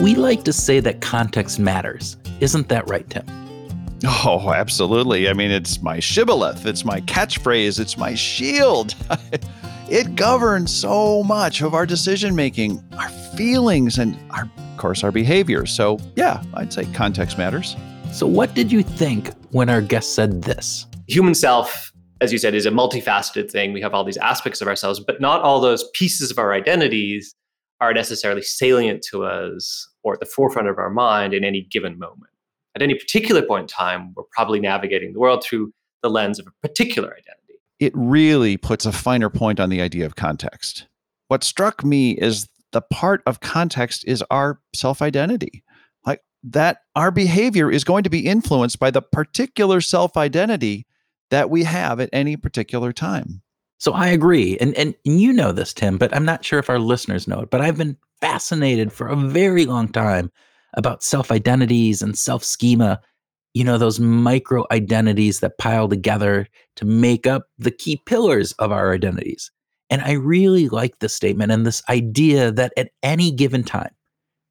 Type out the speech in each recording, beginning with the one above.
We like to say that context matters. Isn't that right, Tim? Oh, absolutely. I mean, it's my shibboleth, it's my catchphrase, it's my shield. it governs so much of our decision making, our feelings, and our, of course, our behavior. So, yeah, I'd say context matters. So, what did you think when our guest said this? Human self, as you said, is a multifaceted thing. We have all these aspects of ourselves, but not all those pieces of our identities are necessarily salient to us or at the forefront of our mind in any given moment. At any particular point in time, we're probably navigating the world through the lens of a particular identity. It really puts a finer point on the idea of context. What struck me is the part of context is our self identity. Like that, our behavior is going to be influenced by the particular self identity that we have at any particular time. So I agree. And, and you know this, Tim, but I'm not sure if our listeners know it, but I've been fascinated for a very long time about self identities and self schema. You know, those micro identities that pile together to make up the key pillars of our identities. And I really like this statement and this idea that at any given time,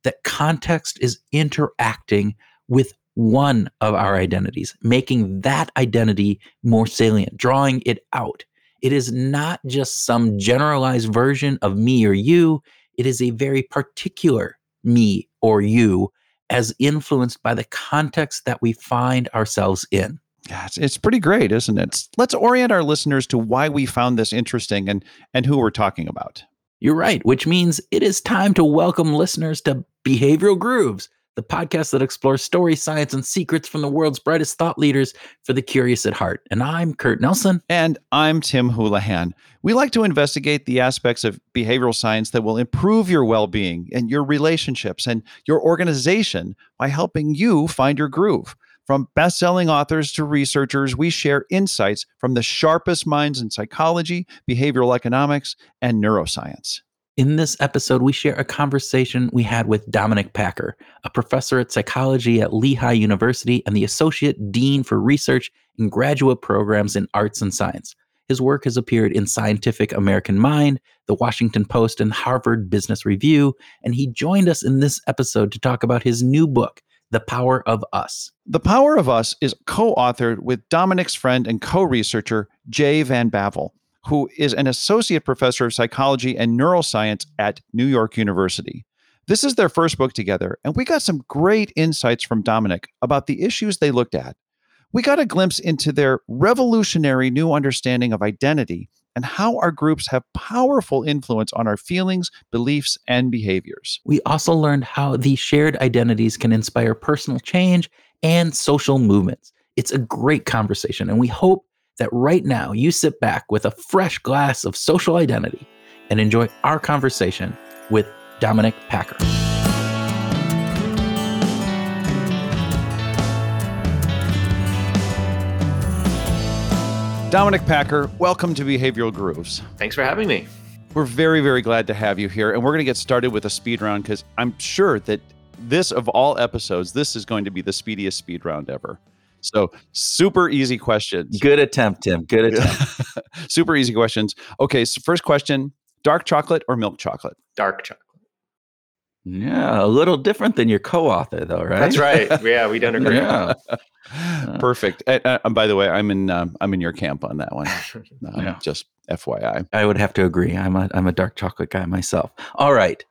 that context is interacting with one of our identities, making that identity more salient, drawing it out. It is not just some generalized version of me or you. It is a very particular me or you as influenced by the context that we find ourselves in. Yeah, it's, it's pretty great, isn't it? Let's orient our listeners to why we found this interesting and and who we're talking about. You're right, which means it is time to welcome listeners to Behavioral Grooves, the podcast that explores story, science, and secrets from the world's brightest thought leaders for the curious at heart. And I'm Kurt Nelson. And I'm Tim Houlihan. We like to investigate the aspects of behavioral science that will improve your well being and your relationships and your organization by helping you find your groove. From best selling authors to researchers, we share insights from the sharpest minds in psychology, behavioral economics, and neuroscience. In this episode, we share a conversation we had with Dominic Packer, a professor at psychology at Lehigh University and the associate dean for research and graduate programs in arts and science. His work has appeared in Scientific American Mind, The Washington Post, and Harvard Business Review, and he joined us in this episode to talk about his new book, The Power of Us. The Power of Us is co authored with Dominic's friend and co researcher, Jay Van Bavel who is an associate professor of psychology and neuroscience at New York University. This is their first book together, and we got some great insights from Dominic about the issues they looked at. We got a glimpse into their revolutionary new understanding of identity and how our groups have powerful influence on our feelings, beliefs, and behaviors. We also learned how these shared identities can inspire personal change and social movements. It's a great conversation, and we hope that right now you sit back with a fresh glass of social identity and enjoy our conversation with Dominic Packer. Dominic Packer, welcome to Behavioral Grooves. Thanks for having me. We're very, very glad to have you here. And we're going to get started with a speed round because I'm sure that this, of all episodes, this is going to be the speediest speed round ever. So super easy questions. Good attempt, Tim. Good attempt. super easy questions. Okay, so first question: dark chocolate or milk chocolate? Dark chocolate. Yeah, a little different than your co-author, though, right? That's right. Yeah, we don't agree. yeah. Perfect. And, uh, by the way, I'm in um, I'm in your camp on that one. Um, Yeah. Just FYI. I would have to agree. I'm a I'm a dark chocolate guy myself. All right.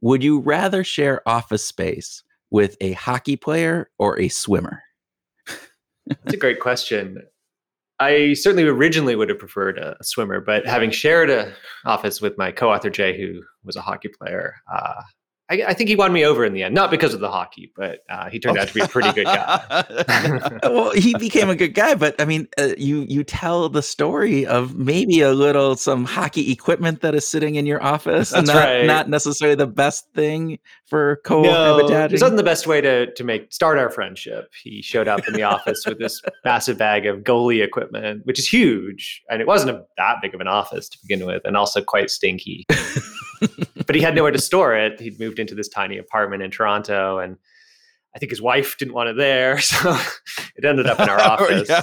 Would you rather share office space with a hockey player or a swimmer? That's a great question. I certainly originally would have preferred a, swimmer, but having shared a office with my co-author Jay, who was a hockey player, uh, I, I, think he won me over in the end. Not because of the hockey, but uh, he turned okay. out to be a pretty good guy. well, he became a good guy, but I mean, uh, you you tell the story of maybe a little some hockey equipment that is sitting in your office. That's not, right. Not necessarily the best thing for co no. It wasn't the best way to to make start our friendship. He showed up in the office with this massive bag of goalie equipment, which is huge, and it wasn't a, that big of an office to begin with, and also quite stinky. but he had nowhere to store it. He'd moved into this tiny apartment in Toronto, and I think his wife didn't want it there, so it ended up in our office yeah,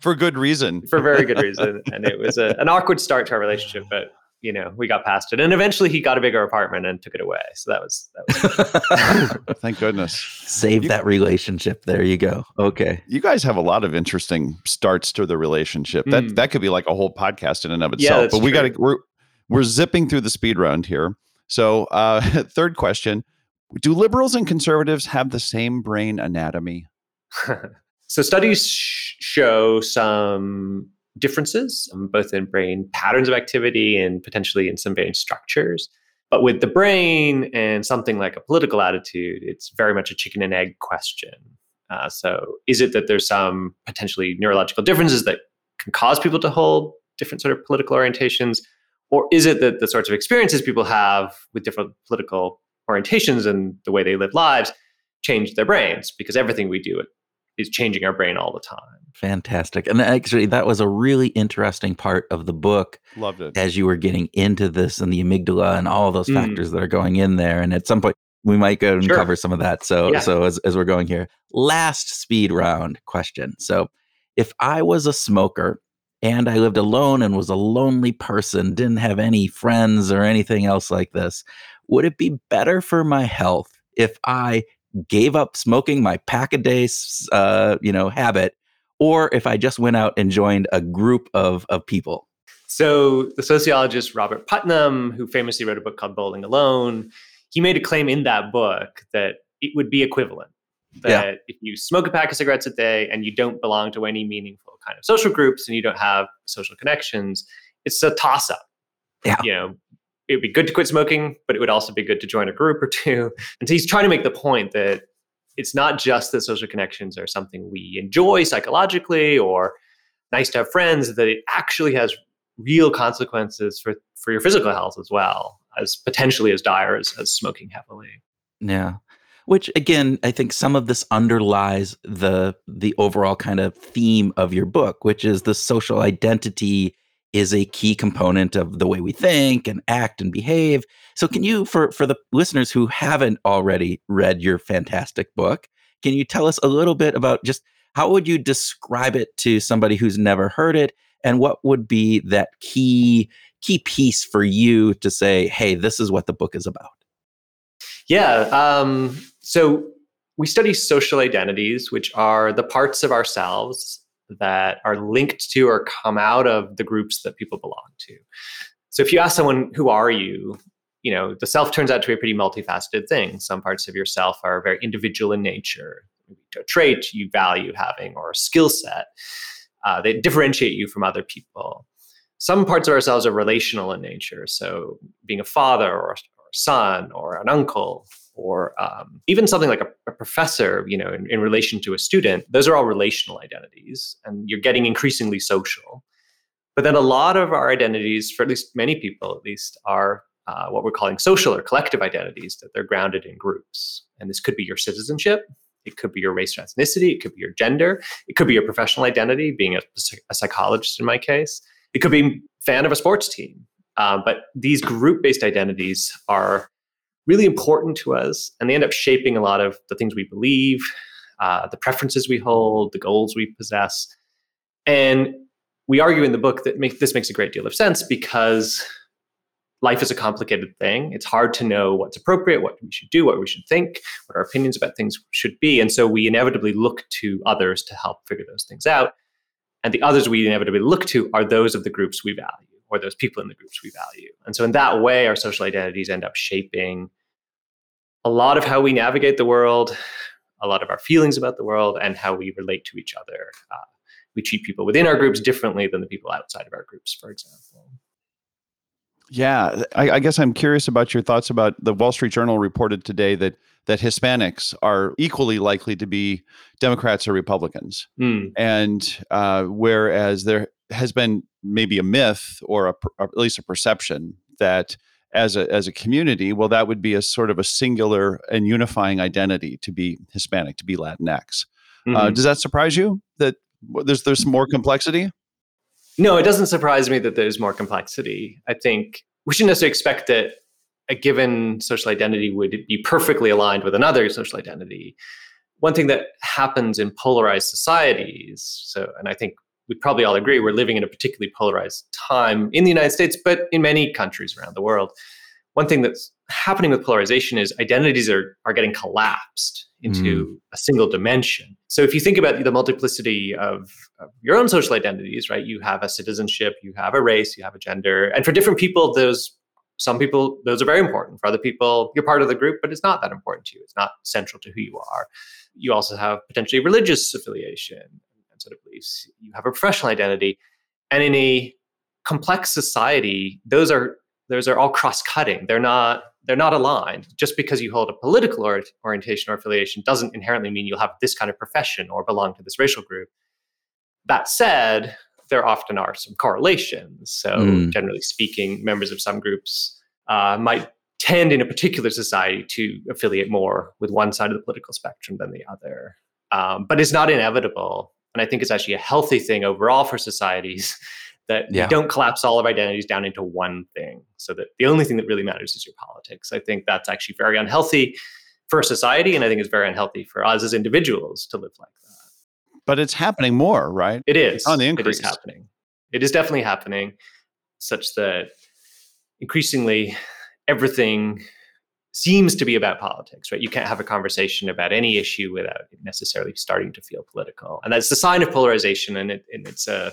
for good reason. for very good reason. And it was a, an awkward start to our relationship, but you know we got past it. And eventually, he got a bigger apartment and took it away. So that was that was. Thank goodness. Save You- that relationship. There you go. Okay. You guys have a lot of interesting starts to the relationship. That Mm. that could be like a whole podcast in and of itself. that's but we got to true. we're we're zipping through the speed round here. So, uh, third question: Do liberals and conservatives have the same brain anatomy? so studies sh- show some differences, um, both in brain patterns of activity and potentially in some brain structures. But with the brain and something like a political attitude, it's very much a chicken and egg question. Uh, so, is it that there's some potentially neurological differences that can cause people to hold different sort of political orientations? Or is it that the sorts of experiences people have with different political orientations and the way they live lives change their brains? Because everything we do is changing our brain all the time. Fantastic. And actually, that was a really interesting part of the book Loved it. as you were getting into this and the amygdala and all those Mm. factors that are going in there. And at some point, we might go and Sure. cover some of that. So, Yeah. so as, as we're going here, last speed round question. So, if I was a smoker and I lived alone and was a lonely person, didn't have any friends or anything else like this, would it be better for my health if I gave up smoking my pack a day, uh, you know, habit, or if I just went out and joined a group of of people? So, the sociologist Robert Putnam, who famously wrote a book called Bowling Alone, he made a claim in that book that it would be equivalent. That Yeah. if you smoke a pack of cigarettes a day and you don't belong to any meaningful kind of social groups and you don't have social connections, it's a toss up. Yeah. You know, it would be good to quit smoking, but it would also be good to join a group or two. And so he's trying to make the point that it's not just that social connections are something we enjoy psychologically or nice to have friends, that it actually has real consequences for, for your physical health as well, as potentially as dire as, as smoking heavily. Yeah. Which again, I think some of this underlies the the overall kind of theme of your book, which is the social identity is a key component of the way we think and act and behave. So can you for for the listeners who haven't already read your fantastic book, can you tell us a little bit about just how would you describe it to somebody who's never heard it and what would be that key key piece for you to say, "Hey, this is what the book is about." Yeah. Um, so we study social identities, which are the parts of ourselves that are linked to or come out of the groups that people belong to. So if you ask someone, who are you? You know, the self turns out to be a pretty multifaceted thing. Some parts of yourself are very individual in nature, a trait you value having or a skill set. Uh, they differentiate you from other people. Some parts of ourselves are relational in nature. So being a father or, or a son or an uncle or um, even something like a, a professor, you know, in, in relation to a student, those are all relational identities, and you're getting increasingly social. But then a lot of our identities, for at least many people at least, are uh, what we're calling social or collective identities, that they're grounded in groups. And this could be your citizenship, it could be your race or ethnicity, it could be your gender, it could be your professional identity, being a, a psychologist in my case, it could be fan of a sports team. Uh, but these group-based identities are really important to us, and they end up shaping a lot of the things we believe, uh, the preferences we hold, the goals we possess. And we argue in the book that make, this makes a great deal of sense because life is a complicated thing. It's hard to know what's appropriate, what we should do, what we should think, what our opinions about things should be. And so we inevitably look to others to help figure those things out. And the others we inevitably look to are those of the groups we value or those people in the groups we value. And so in that way, our social identities end up shaping a lot of how we navigate the world, a lot of our feelings about the world, and how we relate to each other. Uh, we treat people within our groups differently than the people outside of our groups, for example. Yeah, I, I guess I'm curious about your thoughts about the Wall Street Journal reported today that that Hispanics are equally likely to be Democrats or Republicans, Mm, and uh, whereas there has been maybe a myth or, a, or at least a perception that as a as a community, well, that would be a sort of a singular and unifying identity to be Hispanic, to be Latinx. Uh, mhm. does that surprise you that there's there's more complexity? No, it doesn't surprise me that there's more complexity. I think we shouldn't necessarily expect that a given social identity would be perfectly aligned with another social identity. one thing that happens in polarized societies, so, and I think we probably all agree we're living in a particularly polarized time in the United States, but in many countries around the world. One thing that's happening with polarization is identities are, are getting collapsed into mm. a single dimension. So if you think about the multiplicity of, of, your own social identities, right? You have a citizenship, you have a race, you have a gender, and for different people, those some people those are very important. For other people, you're part of the group, but it's not that important to you. It's not central to who you are. You also have potentially religious affiliation and sort of beliefs. You have a professional identity, and in a complex society, those are those are all cross-cutting. They're not they're not aligned. Just because you hold a political or, orientation or affiliation doesn't inherently mean you'll have this kind of profession or belong to this racial group. That said, there often are some correlations. So, mm. generally speaking, members of some groups uh, might tend in a particular society to affiliate more with one side of the political spectrum than the other. Um, but it's not inevitable. And I think it's actually a healthy thing overall for societies that yeah. don't collapse all of identities down into one thing so that the only thing that really matters is your politics. I think that's actually very unhealthy for society. And I think it's very unhealthy for us as individuals to live like that. But it's happening more, right? It is. It's on the increase. It is happening. It is definitely happening, such that increasingly everything seems to be about politics, right? You can't have a conversation about any issue without necessarily starting to feel political. And that's the sign of polarization. And, it, and it's a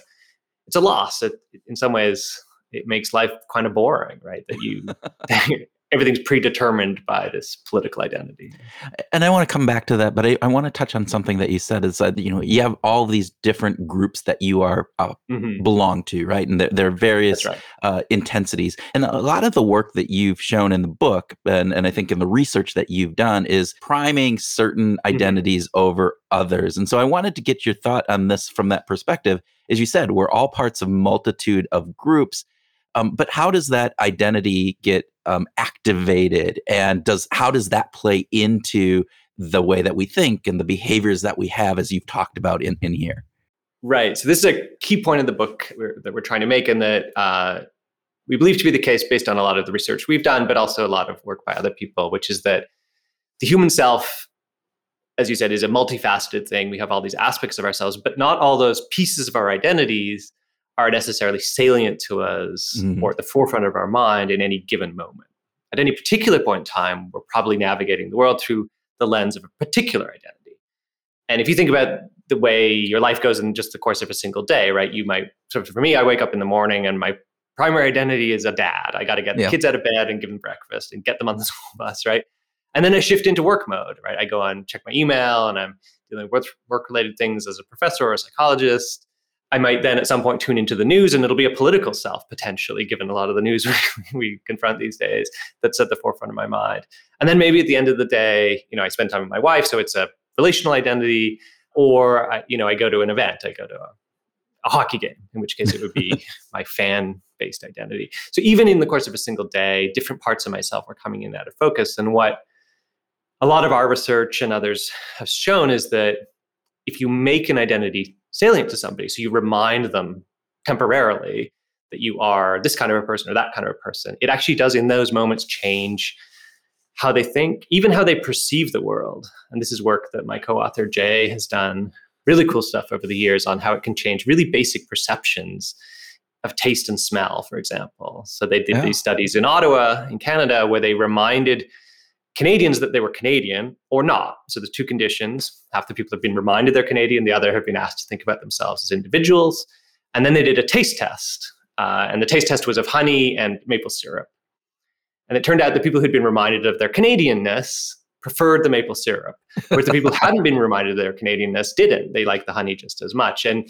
it's a loss. It, in some ways, it makes life kind of boring, right? That you everything's predetermined by this political identity. And I want to come back to that, but I, I want to touch on something that you said is that you know you have all these different groups that you are uh, mm-hmm. belong to, right? And there, there are various right. uh, intensities, and a lot of the work that you've shown in the book, and and I think in the research that you've done, is priming certain mm-hmm. identities mm-hmm. over others. And so I wanted to get your thought on this from that perspective. As you said, we're all parts of multitude of groups. Um, but how does that identity get um, activated, and does how does that play into the way that we think and the behaviors that we have, as you've talked about in, in here? Right. So this is a key point of the book that we're trying to make, and that uh, we believe to be the case based on a lot of the research we've done, but also a lot of work by other people, which is that the human self as you said, is a multifaceted thing. We have all these aspects of ourselves, but not all those pieces of our identities are necessarily salient to us mm-hmm. or at the forefront of our mind in any given moment. At any particular point in time, we're probably navigating the world through the lens of a particular identity. And if you think about the way your life goes in just the course of a single day, right? You might, so for me, I wake up in the morning and my primary identity is a dad. I got to get yeah. the kids out of bed and give them breakfast and get them on the school bus, right? And then I shift into work mode, right? I go on, check my email, and I'm dealing with work related things as a professor or a psychologist. I might then at some point tune into the news and it'll be a political self potentially, given a lot of the news we confront these days that's at the forefront of my mind. And then maybe at the end of the day, you know, I spend time with my wife, so it's a relational identity, or I, you know, I go to an event, I go to a, a hockey game, in which case it would be my fan based identity. So even in the course of a single day, different parts of myself are coming in out of focus. And what a lot of our research and others have shown is that if you make an identity salient to somebody. So you remind them temporarily that you are this kind of a person or that kind of a person. It actually does in those moments change how they think, even how they perceive the world. And this is work that my co author Jay has done really cool stuff over the years on how it can change really basic perceptions of taste and smell, for example. So they did yeah. these studies in Ottawa, in Canada, where they reminded Canadians that they were Canadian or not. So there's two conditions. Half the people have been reminded they're Canadian, the other have been asked to think about themselves as individuals. And then they did a taste test. Uh, and the taste test was of honey and maple syrup. And it turned out the people who'd been reminded of their Canadianness preferred the maple syrup, whereas the people who hadn't been reminded of their Canadianness didn't. They liked the honey just as much. And,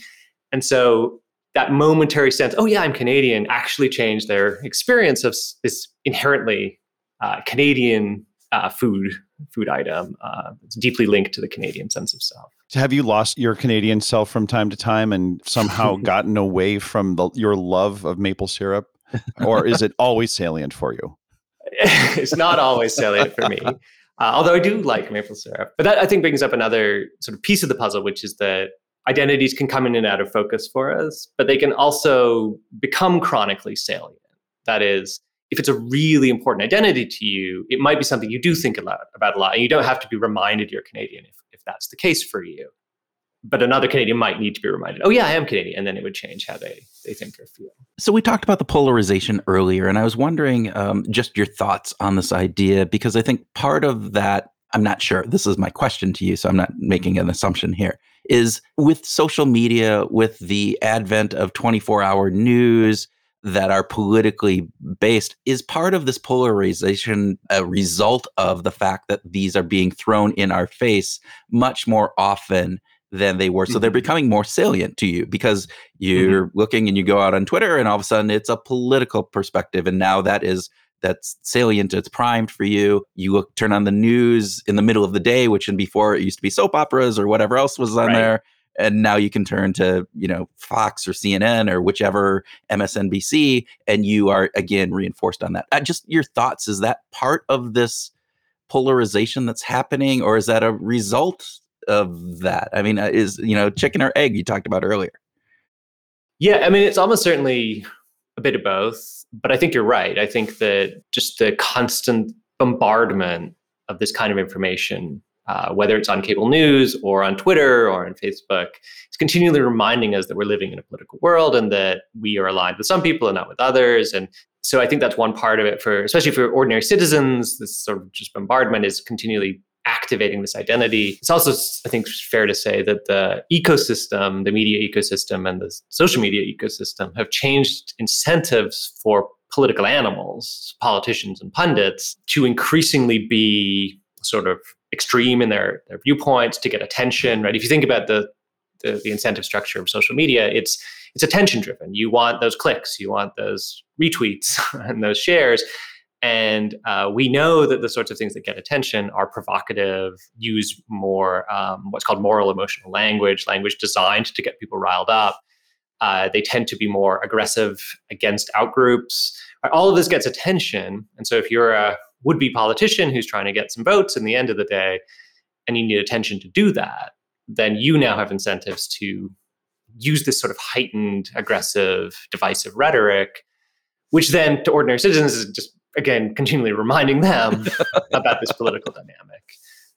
and so that momentary sense, oh, yeah, I'm Canadian, actually changed their experience of this inherently uh, Canadian uh, food food item. Uh, it's deeply linked to the Canadian sense of self. Have you lost your Canadian self from time to time and somehow gotten away from the, your love of maple syrup, or is it always salient for you? it's not always salient for me. Uh, although I do like maple syrup, but that I think brings up another sort of piece of the puzzle, which is that identities can come in and out of focus for us, but they can also become chronically salient. That is, if it's a really important identity to you, it might be something you do think a lot about a lot. And you don't have to be reminded you're Canadian if, if that's the case for you. But another Canadian might need to be reminded, oh, yeah, I am Canadian. And then it would change how they, they think or feel. So, we talked about the polarization earlier, and I was wondering um, just your thoughts on this idea, because I think part of that, I'm not sure, this is my question to you, so I'm not making an assumption here, is with social media, with the advent of 24 hour news, that are politically based is part of this polarization a result of the fact that these are being thrown in our face much more often than they were. So they're mm-hmm. becoming more salient to you because you're mm-hmm. looking and you go out on Twitter and all of a sudden it's a political perspective. And now that is that's salient, it's primed for you. You look turn on the news in the middle of the day, which and before it used to be soap operas or whatever else was on right. there and now you can turn to you know fox or cnn or whichever msnbc and you are again reinforced on that. Uh, just your thoughts is that part of this polarization that's happening or is that a result of that? I mean uh, is you know chicken or egg you talked about earlier. Yeah i mean it's almost certainly a bit of both but i think you're right. I think that just the constant bombardment of this kind of information uh, whether it's on cable news or on Twitter or on Facebook, it's continually reminding us that we're living in a political world and that we are aligned with some people and not with others. And so I think that's one part of it for, especially for ordinary citizens, this sort of just bombardment is continually activating this identity. It's also, I think, fair to say that the ecosystem, the media ecosystem and the social media ecosystem have changed incentives for political animals, politicians and pundits to increasingly be sort of extreme in their, their viewpoints to get attention, right? If you think about the, the, the incentive structure of social media, it's it's attention driven. You want those clicks, you want those retweets and those shares. And uh, we know that the sorts of things that get attention are provocative, use more um, what's called moral emotional language, language designed to get people riled up. Uh, they tend to be more aggressive against outgroups. All of this gets attention. And so if you're a would be politician who's trying to get some votes in the end of the day, and you need attention to do that, then you now have incentives to use this sort of heightened, aggressive, divisive rhetoric, which then to ordinary citizens is just, again, continually reminding them about this political dynamic.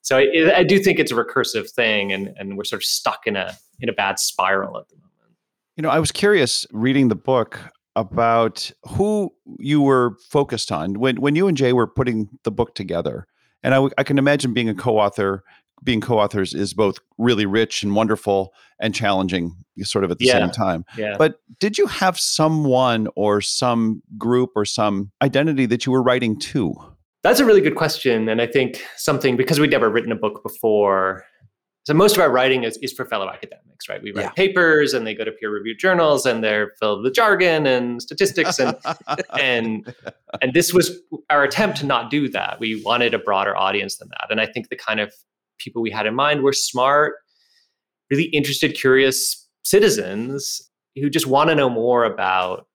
So I, I, do think it's a recursive thing, and, and we're sort of stuck in a in a bad spiral at the moment. You know, I was curious reading the book about who you were focused on when when you and Jay were putting the book together. And I, I can imagine being a co-author, being co-authors is both really rich and wonderful and challenging, sort of at the yeah. same time. Yeah. But did you have someone or some group or some identity that you were writing to? That's a really good question, and I think something because we'd never written a book before so most of our writing is, is for fellow academics right? We write yeah. papers and they go to peer reviewed journals and they're filled with jargon and statistics and and and this was our attempt to not do that. We wanted a broader audience than that. And i think the kind of people we had in mind were smart really interested curious citizens who just want to know more about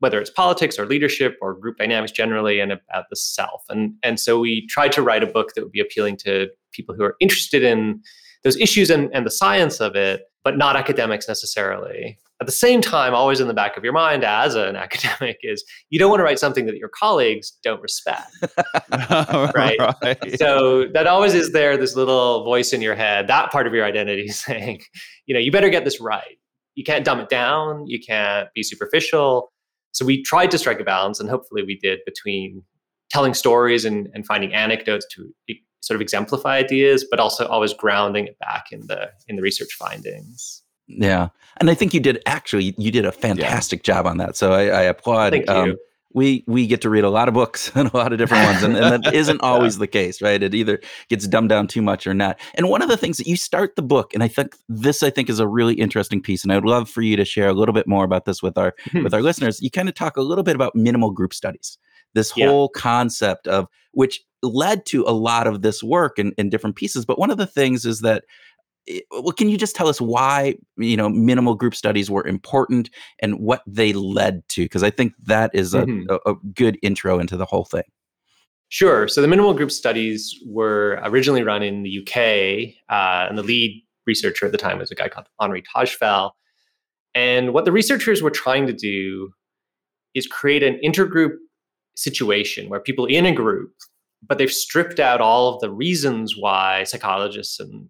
whether it's politics or leadership or group dynamics generally and about the self. And and so we tried to write a book that would be appealing to people who are interested in those issues and, and the science of it, but not academics necessarily. At the same time, always in the back of your mind as an academic is you don't want to write something that your colleagues don't respect. right? right? So that always is there, this little voice in your head, that part of your identity saying, you know, you better get this right. You can't dumb it down, you can't be superficial. So we tried to strike a balance, and hopefully we did between telling stories and, and finding anecdotes to sort of exemplify ideas, but also always grounding it back in the in the research findings. Yeah, and I think you did actually you did a fantastic yeah. job on that. So I, I applaud. Thank um, you. We we get to read a lot of books and a lot of different ones, and, and that isn't always the case, right? It either gets dumbed down too much or not. And one of the things that you start the book, and I think this I think is a really interesting piece, and I'd love for you to share a little bit more about this with our hmm. with our listeners. You kind of talk a little bit about minimal group studies this yeah. whole concept of which led to a lot of this work in, in different pieces. But one of the things is that eh, well can you just tell us why you know minimal group studies were important and what they led to because i think that is a, mm-hmm. a, a, good intro into the whole thing sure so the minimal group studies were originally run in the uk uh, and the lead researcher at the time was a guy called henri tajfel and what the researchers were trying to do is create an intergroup situation where people in a group but they've stripped out all of the reasons why psychologists and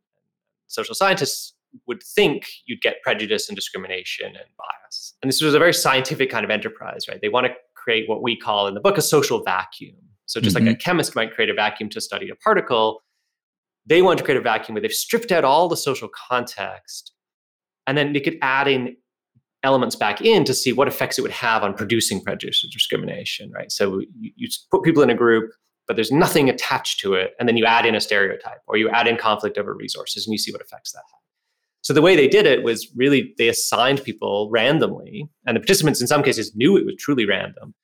social scientists would think you'd get prejudice and discrimination and bias. And this was a very scientific kind of enterprise, right? They want to create what we call in the book a social vacuum. So just mm-hmm. like a chemist might create a vacuum to study a particle, they want to create a vacuum where they've stripped out all the social context and then they could add in elements back in to see what effects it would have on producing prejudice or discrimination, right? So you, you put people in a group, but there's nothing attached to it, and then you add in a stereotype or you add in conflict over resources and you see what effects that has. So the way they did it was really they assigned people randomly, and the participants in some cases knew it was truly random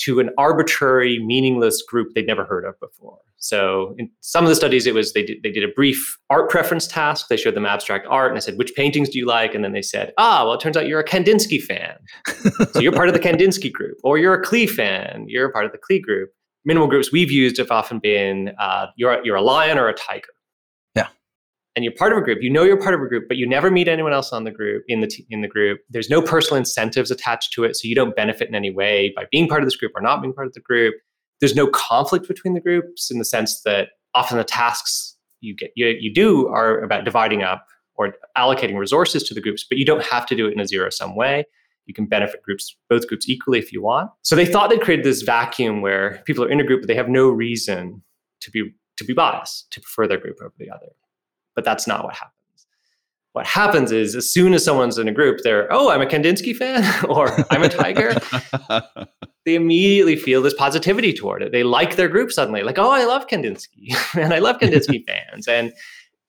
to an arbitrary, meaningless group they'd never heard of before. So in some of the studies, it was they did, they did a brief art preference task. They showed them abstract art, and I said, "Which paintings do you like?" And then they said, "Ah, well, it turns out you're a Kandinsky fan, so you're part of the Kandinsky group, or you're a Klee fan, you're part of the Klee group." Minimal groups we've used have often been uh, you're you're a lion or a tiger. Yeah. and you're part of a group. You know you're part of a group but you never meet anyone else on the group in the t- in the group. There's no personal incentives attached to it so you don't benefit in any way by being part of this group or not being part of the group. There's no conflict between the groups in the sense that often the tasks you get you, you do are about dividing up or allocating resources to the groups but you don't have to do it in a zero sum way you can benefit groups both groups equally if you want so they thought they created this vacuum where people are in a group but they have no reason to be to be biased to prefer their group over the other but that's not what happens. What happens is as soon as someone's in a group, they're, oh, I'm a Kandinsky fan or I'm a tiger. they immediately feel this positivity toward it. They like their group suddenly, like, oh, I love Kandinsky and I love Kandinsky fans. And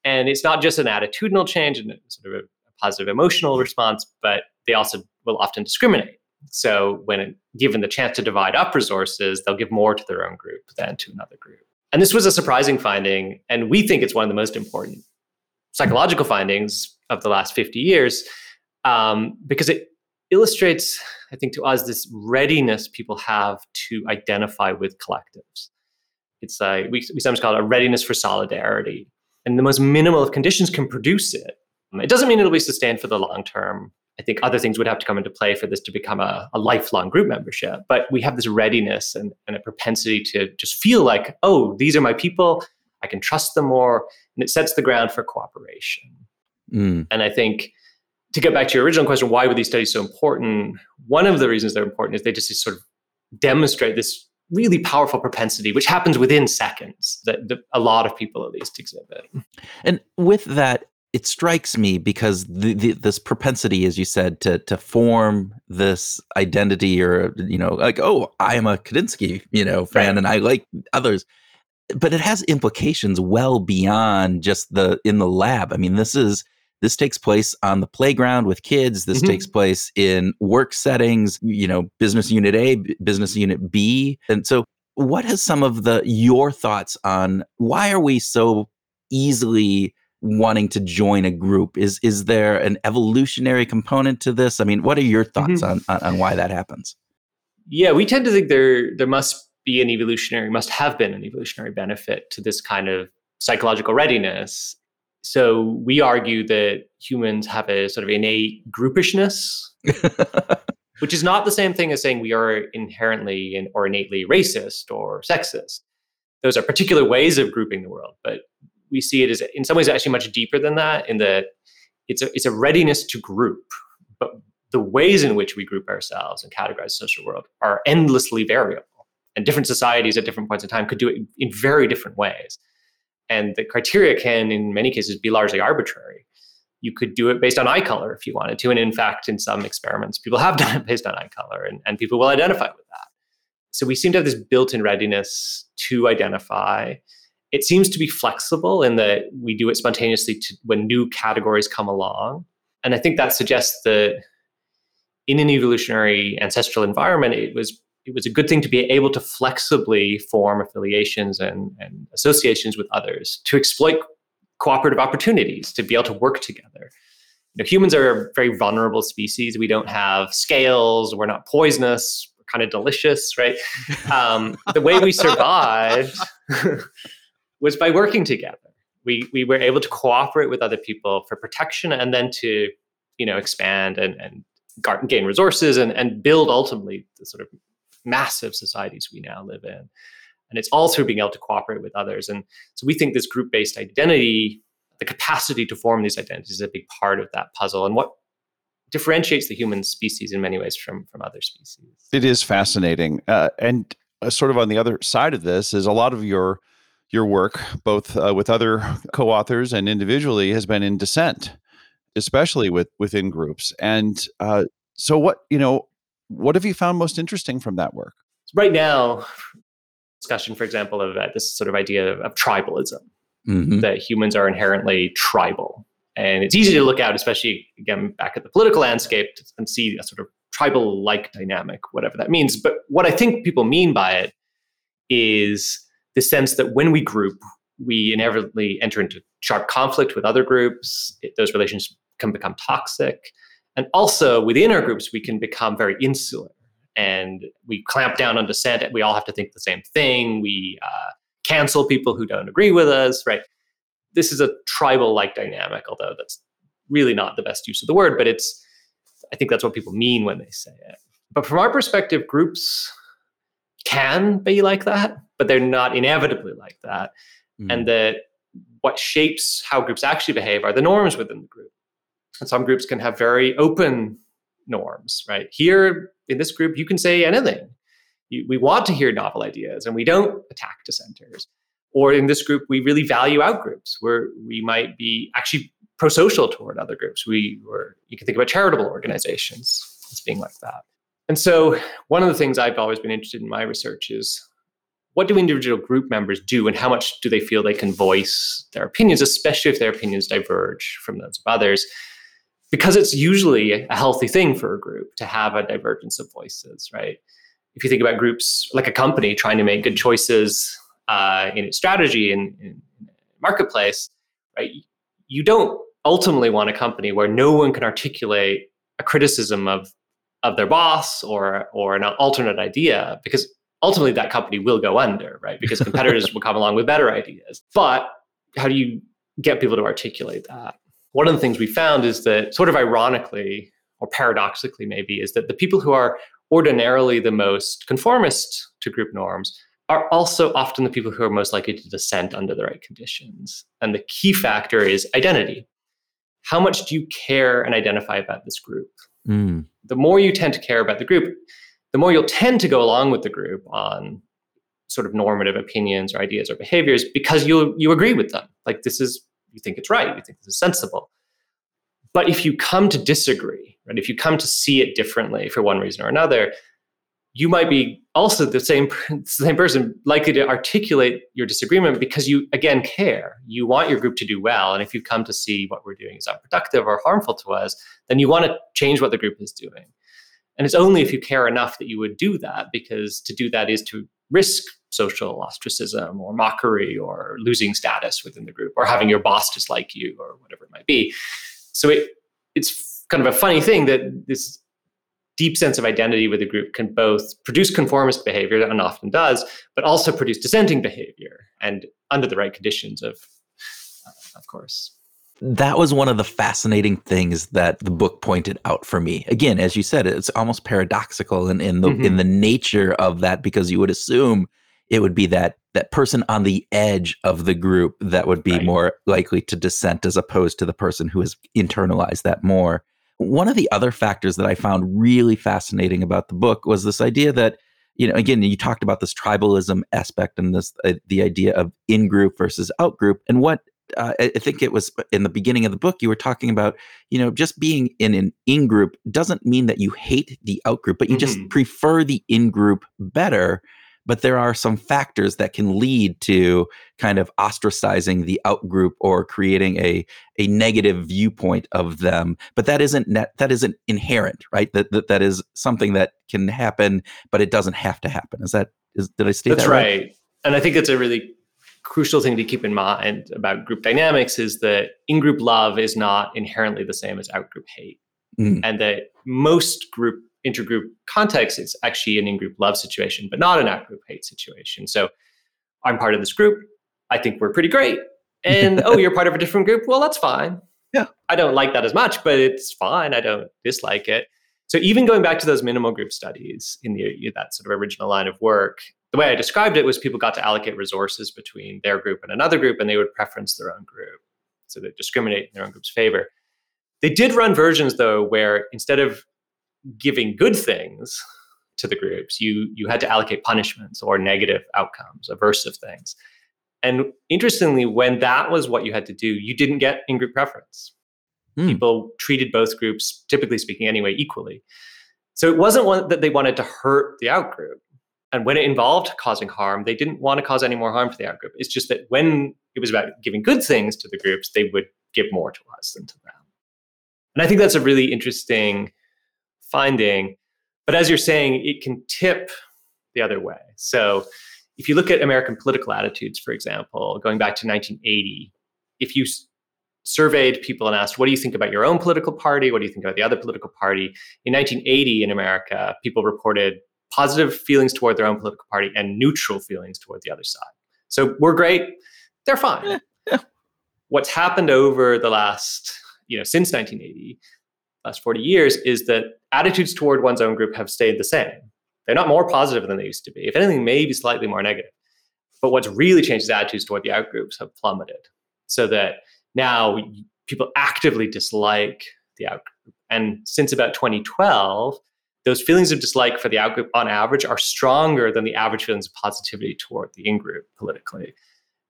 and it's not just an attitudinal change and sort of a positive emotional response, but they also will often discriminate. So when given the chance to divide up resources, they'll give more to their own group than to another group. And this was a surprising finding, and we think it's one of the most important psychological findings of the last 50 years um, because it illustrates, I think, to us this readiness people have to identify with collectives. It's like we, we sometimes call it a readiness for solidarity. And the most minimal of conditions can produce it. It doesn't mean it'll be sustained for the long term. I think other things would have to come into play for this to become a, a lifelong group membership. But we have this readiness and, and a propensity to just feel like, oh, these are my people. I can trust them more. And it sets the ground for cooperation. Mm. And I think to get back to your original question, why were these studies so important? One of the reasons they're important is they just sort of demonstrate this really powerful propensity, which happens within seconds, that, that a lot of people at least exhibit. And with that, it strikes me because the, the, this propensity, as you said, to to form this identity, or you know, like oh, I am a Kandinsky, you know, fan, right. and I like others but it has implications well beyond just the in the lab. I mean, this is this takes place on the playground with kids. This mm-hmm. takes place in work settings, you know, business unit A, business unit B. And so what has some of the your thoughts on why are we so easily wanting to join a group? Is is there an evolutionary component to this? I mean, what are your thoughts mm-hmm. on, on on why that happens? Yeah, we tend to think there there must be an evolutionary, must have been an evolutionary benefit to this kind of psychological readiness. So we argue that humans have a sort of innate groupishness, which is not the same thing as saying we are inherently or innately racist or sexist. Those are particular ways of grouping the world, but we see it as in some ways actually much deeper than that. In that it's a it's a readiness to group, but the ways in which we group ourselves and categorize the social world are endlessly variable and different societies at different points in time could do it in very different ways and the criteria can in many cases be largely arbitrary you could do it based on eye color if you wanted to and in fact in some experiments people have done it based on eye color and, and people will identify with that so we seem to have this built-in readiness to identify it seems to be flexible in that we do it spontaneously to, when new categories come along. And i think that suggests that in an evolutionary ancestral environment it was it was a good thing to be able to flexibly form affiliations and, and associations with others to exploit cooperative opportunities to be able to work together. You know, humans are a very vulnerable species. We don't have scales. We're not poisonous. We're kind of delicious right? Um, the way we survived was by working together we, we were able to cooperate with other people for protection and then to you know expand and, and gain resources and, and build ultimately the sort of massive societies we now live in. And it's all through being able to cooperate with others. And so we think this group based identity the capacity to form these identities is a big part of that puzzle and what differentiates the human species in many ways from from other species. It is fascinating, uh, and uh, sort of on the other side of this is a lot of your your work, both uh, with other co-authors and individually, has been in dissent, especially with within groups. And uh, so, what you know, what have you found most interesting from that work? Right now, discussion, for example, of uh, this sort of idea of, of tribalism, mm-hmm. that humans are inherently tribal. And it's easy to look out, especially again back at the political landscape, and see a sort of tribal like dynamic, whatever that means. But what I think people mean by it is the sense that when we group, we inevitably enter into sharp conflict with other groups. It, those relations can become toxic. And also within our groups, we can become very insular and we clamp down on dissent. We all have to think the same thing. We uh, cancel people who don't agree with us, right? This is a tribal like dynamic, although that's really not the best use of the word, but it's, I think that's what people mean when they say it. But from our perspective, groups can be like that, but they're not inevitably like that. Mm. And that what shapes how groups actually behave are the norms within the group. And some groups can have very open norms, right? Here in this group, you can say anything. You, we want to hear novel ideas and we don't attack dissenters. Or in this group, we really value out groups where we might be actually pro-social toward other groups. We were, you can think about charitable organizations as being like that. And so, one of the things I've always been interested in my research is what do individual group members do and how much do they feel they can voice their opinions, especially if their opinions diverge from those of others? Because it's usually a healthy thing for a group to have a divergence of voices, right? If you think about groups like a company trying to make good choices uh, in its strategy and in, in marketplace, right? You don't ultimately want a company where no one can articulate a criticism of of their boss or or an alternate idea because ultimately that company will go under right? Because competitors will come along with better ideas. But how do you get people to articulate that? One of the things we found is that sort of ironically or paradoxically maybe is that the people who are ordinarily the most conformist to group norms are also often the people who are most likely to dissent under the right conditions. And the key factor is identity. How much do you care and identify about this group? Mm. The more you tend to care about the group, the more you'll tend to go along with the group on sort of normative opinions or ideas or behaviors because you you agree with them. Like this is you think it's right, you think this is sensible. But if you come to disagree, right? If you come to see it differently for one reason or another, you might be also the same same person likely to articulate your disagreement because you again care you want your group to do well and if you come to see what we're doing is unproductive or harmful to us then you want to change what the group is doing and it's only if you care enough that you would do that because to do that is to risk social ostracism or mockery or losing status within the group or having your boss dislike you or whatever it might be so it it's kind of a funny thing that this deep sense of identity with a group can both produce conformist behavior, and often does, but also produce dissenting behavior, and under the right conditions, of uh, of course. That was one of the fascinating things that the book pointed out for me. Again, as you said, it's almost paradoxical in, in the mm-hmm. in the nature of that because you would assume it would be that that person on the edge of the group that would be right. more likely to dissent as opposed to the person who has internalized that more. One of the other factors that I found really fascinating about the book was this idea that, you know, again, you talked about this tribalism aspect and this uh, the idea of in group versus out group, and what uh, I think it was in the beginning of the book, you were talking about, you know, just being in an in group doesn't mean that you hate the out group, but you mm-hmm. just prefer the in group better. But there are some factors that can lead to kind of ostracizing the out group or creating a a negative viewpoint of them. But that isn't net, that isn't inherent right? That, that that is something that can happen but it doesn't have to happen. Is that is did i state that's that right? right. And i think it's a really crucial thing to keep in mind about group dynamics is that in-group love is not inherently the same as out-group hate mm. and that most group intergroup context, it's actually an in-group love situation, but not an out-group hate situation. So I'm part of this group. I think we're pretty great. And oh, you're part of a different group. Well, that's fine. Yeah. I don't like that as much, but it's fine. I don't dislike it. So even going back to those minimal group studies in the that sort of original line of work, the way I described it was people got to allocate resources between their group and another group, and they would preference their own group. so they discriminate in their own group's favor. They did run versions though where instead of giving good things to the groups, you you had to allocate punishments or negative outcomes, aversive things. And interestingly, when that was what you had to do, you didn't get in group preference. Mm. People treated both groups, typically speaking, anyway, equally. So it wasn't one that they wanted to hurt the outgroup. And when it involved causing harm, they didn't want to cause any more harm to the outgroup. It's just that when it was about giving good things to the groups, they would give more to us than to them. And I think that's a really interesting finding. But as you're saying, it can tip the other way. So if you look at American political attitudes, for example, going back to 1980, if you surveyed people and asked, What do you think about your own political party? What do you think about the other political party? In 1980 in America, people reported positive feelings toward their own political party and neutral feelings toward the other side. So we're great, they're fine. What's happened over the last, you know, since 1980, last 40 years, is that attitudes toward one's own group have stayed the same. They're not more positive than they used to be. If anything, maybe slightly more negative. But what's really changed is attitudes toward the outgroups have plummeted. So that now people actively dislike the outgroup. And since about 2012, those feelings of dislike for the outgroup on average are stronger than the average feelings of positivity toward the in-group politically.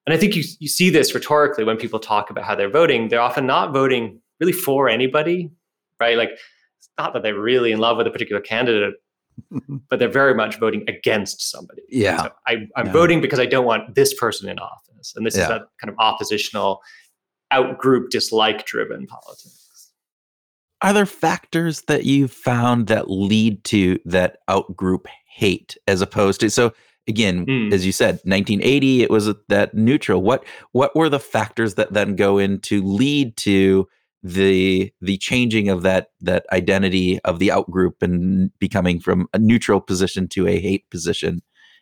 And I think you, you see this rhetorically when people talk about how they're voting. They're often not voting really for anybody, right? Like, it's not that they're really in love with a particular candidate, but they're very much voting against somebody. Yeah. So I, am yeah. voting because I don't want this person in office. And this yeah. is a kind of oppositional outgroup dislike driven politics. Are there factors that you've found that lead to that outgroup hate as opposed to so again mm. as you said 1980 it was that neutral what what were the factors that then go into lead to the the changing of that that identity of the outgroup and becoming from a neutral position to a hate position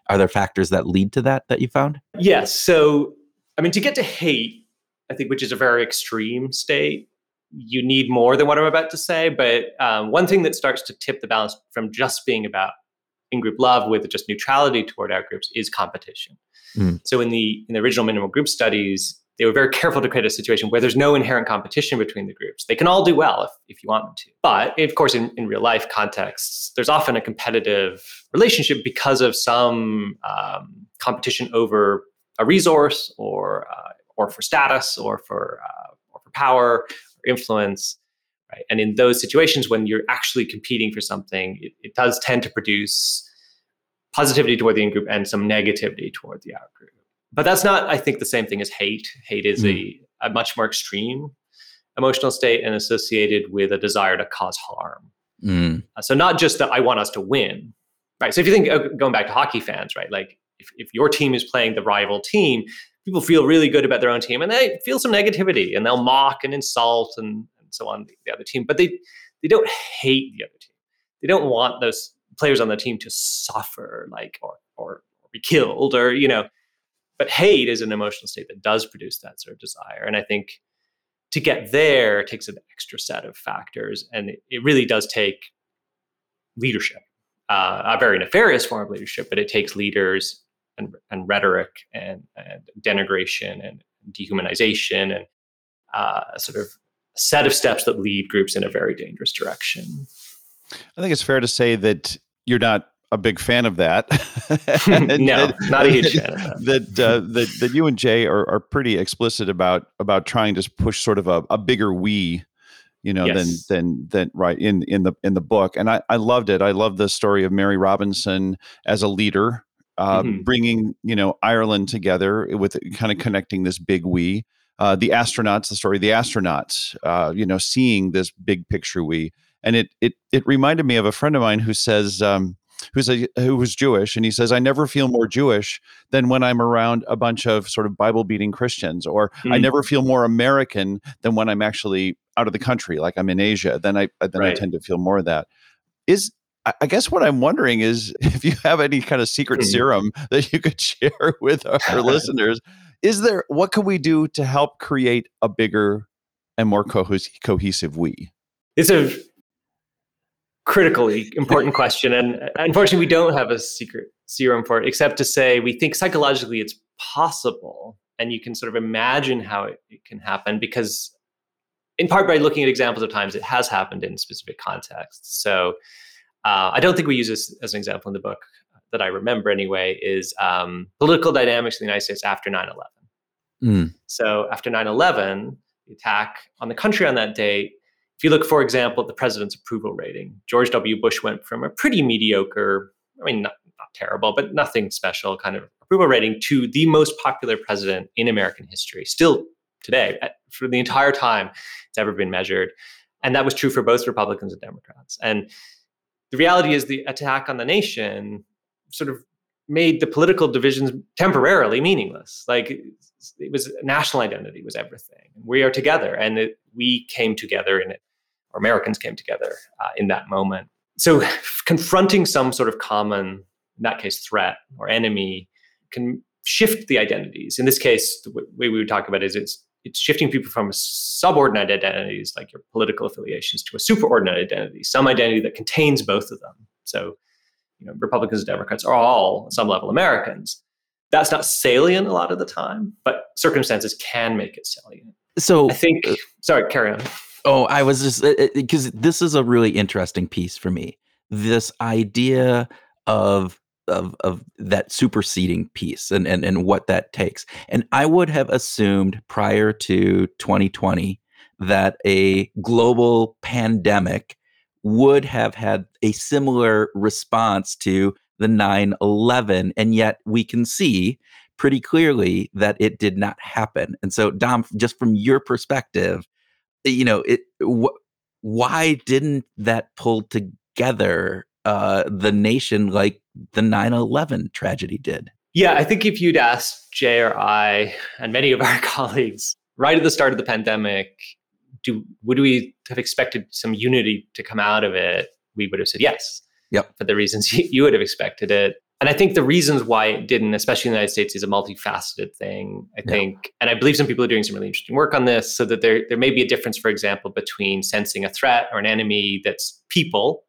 are there factors that lead to that that you found yes so i mean to get to hate I think, which is a very extreme state. You need more than what I'm about to say. But um, one thing that starts to tip the balance from just being about in group love with just neutrality toward out groups is competition. Mm. So in the in the original minimal group studies, they were very careful to create a situation where there's no inherent competition between the groups. They can all do well if, if you want them to. But of course, in, in real life contexts, there's often a competitive relationship because of some um, competition over a resource or uh, or for status or for uh, or for power or influence right? And in those situations when you're actually competing for something it, it does tend to produce positivity toward the in-group and some negativity toward the out-group. But that's not i think the same thing as hate. Hate is mm. a, a much more extreme emotional state and associated with a desire to cause harm. Mm. uh, so not just that i want us to win right? So if you think uh, going back to hockey fans right? Like if, if your team is playing the rival team people feel really good about their own team and they feel some negativity and they'll mock and insult and, and so on the, the other team but they they don't hate the other team. They don't want those players on the team to suffer like or or, be killed or you know. But hate is an emotional state that does produce that sort of desire and i think to get there takes an extra set of factors and it, it really does take leadership uh, a very nefarious form of leadership but it takes leaders and, and rhetoric and, and denigration and dehumanization and uh, sort of set of steps that lead groups in a very dangerous direction. I think it's fair to say that you're not a big fan of that. no, that, not a huge fan of that. That, uh, that, that you and Jay are, are pretty explicit about about trying to push sort of a, a bigger we, you know, yes. than than than right in in the in the book. And I I loved it. I love the story of Mary Robinson as a leader uh, mm-hmm. bringing you know Ireland together with kind of connecting this big we. Uh, the astronauts, the story of the astronauts, uh, you know, seeing this big picture we, and it it it reminded me of a friend of mine who says. Um, who's a who was Jewish, and he says, "I never feel more Jewish than when I'm around a bunch of sort of Bible beating Christians, or mm. I never feel more American than when I'm actually out of the country, like I'm in Asia. Then I then right. I tend to feel more of that. Is I guess what I'm wondering is if you have any kind of secret mm-hmm. serum that you could share with our listeners. Is there what can we do to help create a bigger and more co- cohesive we? It's a critically important question, and unfortunately, we don't have a secret serum for it, except to say we think psychologically it's possible. and you can sort of imagine how it, it can happen because in part by looking at examples of times it has happened in specific contexts. So uh, I don't think we use this as an example in the book that I remember anyway, is um, political dynamics in the United States after 9 11. Mm. So after 9 11, the attack on the country on that date, if you look, for example, at the president's approval rating, George W. Bush went from a pretty mediocre, I mean, not, not terrible, but nothing special kind of approval rating to the most popular president in American history, still today, for the entire time it's ever been measured. And that was true for both Republicans and Democrats. And the reality is the attack on the nation sort of made the political divisions temporarily meaningless. Like it was national identity was everything. We are together, and it, we came together in it, or Americans came together uh, in that moment. So confronting some sort of common, in that case, threat or enemy, can shift the identities. In this case, the way we would talk about it is it's it's shifting people from subordinate identities like your political affiliations to a superordinate identity, some identity that contains both of them. So you know, Republicans and Democrats are all, some level, Americans. That's not salient a lot of the time, but circumstances can make it salient. So I think, uh, sorry, carry on. Oh, I was just because uh, uh, this is a really interesting piece for me. This idea of of of that superseding piece and and and what that takes. And I would have assumed prior to 2020 that a global pandemic would have had a similar response to the 9 11. And yet we can see pretty clearly that it did not happen. And so, Dom, just from your perspective, you know, it, wh- why didn't that pull together uh, the nation like the 9 11 tragedy did? Yeah, I think if you'd asked Jay or I and many of our colleagues right at the start of the pandemic, do would we have expected some unity to come out of it? We would have said yes. Yep. For the reasons you would have expected it. And I think the reasons why it didn't, especially in the United States, is a multifaceted thing. I think, and I believe some people are doing some really interesting work on this, so that there there may be a difference, for example, between sensing a threat or an enemy that's people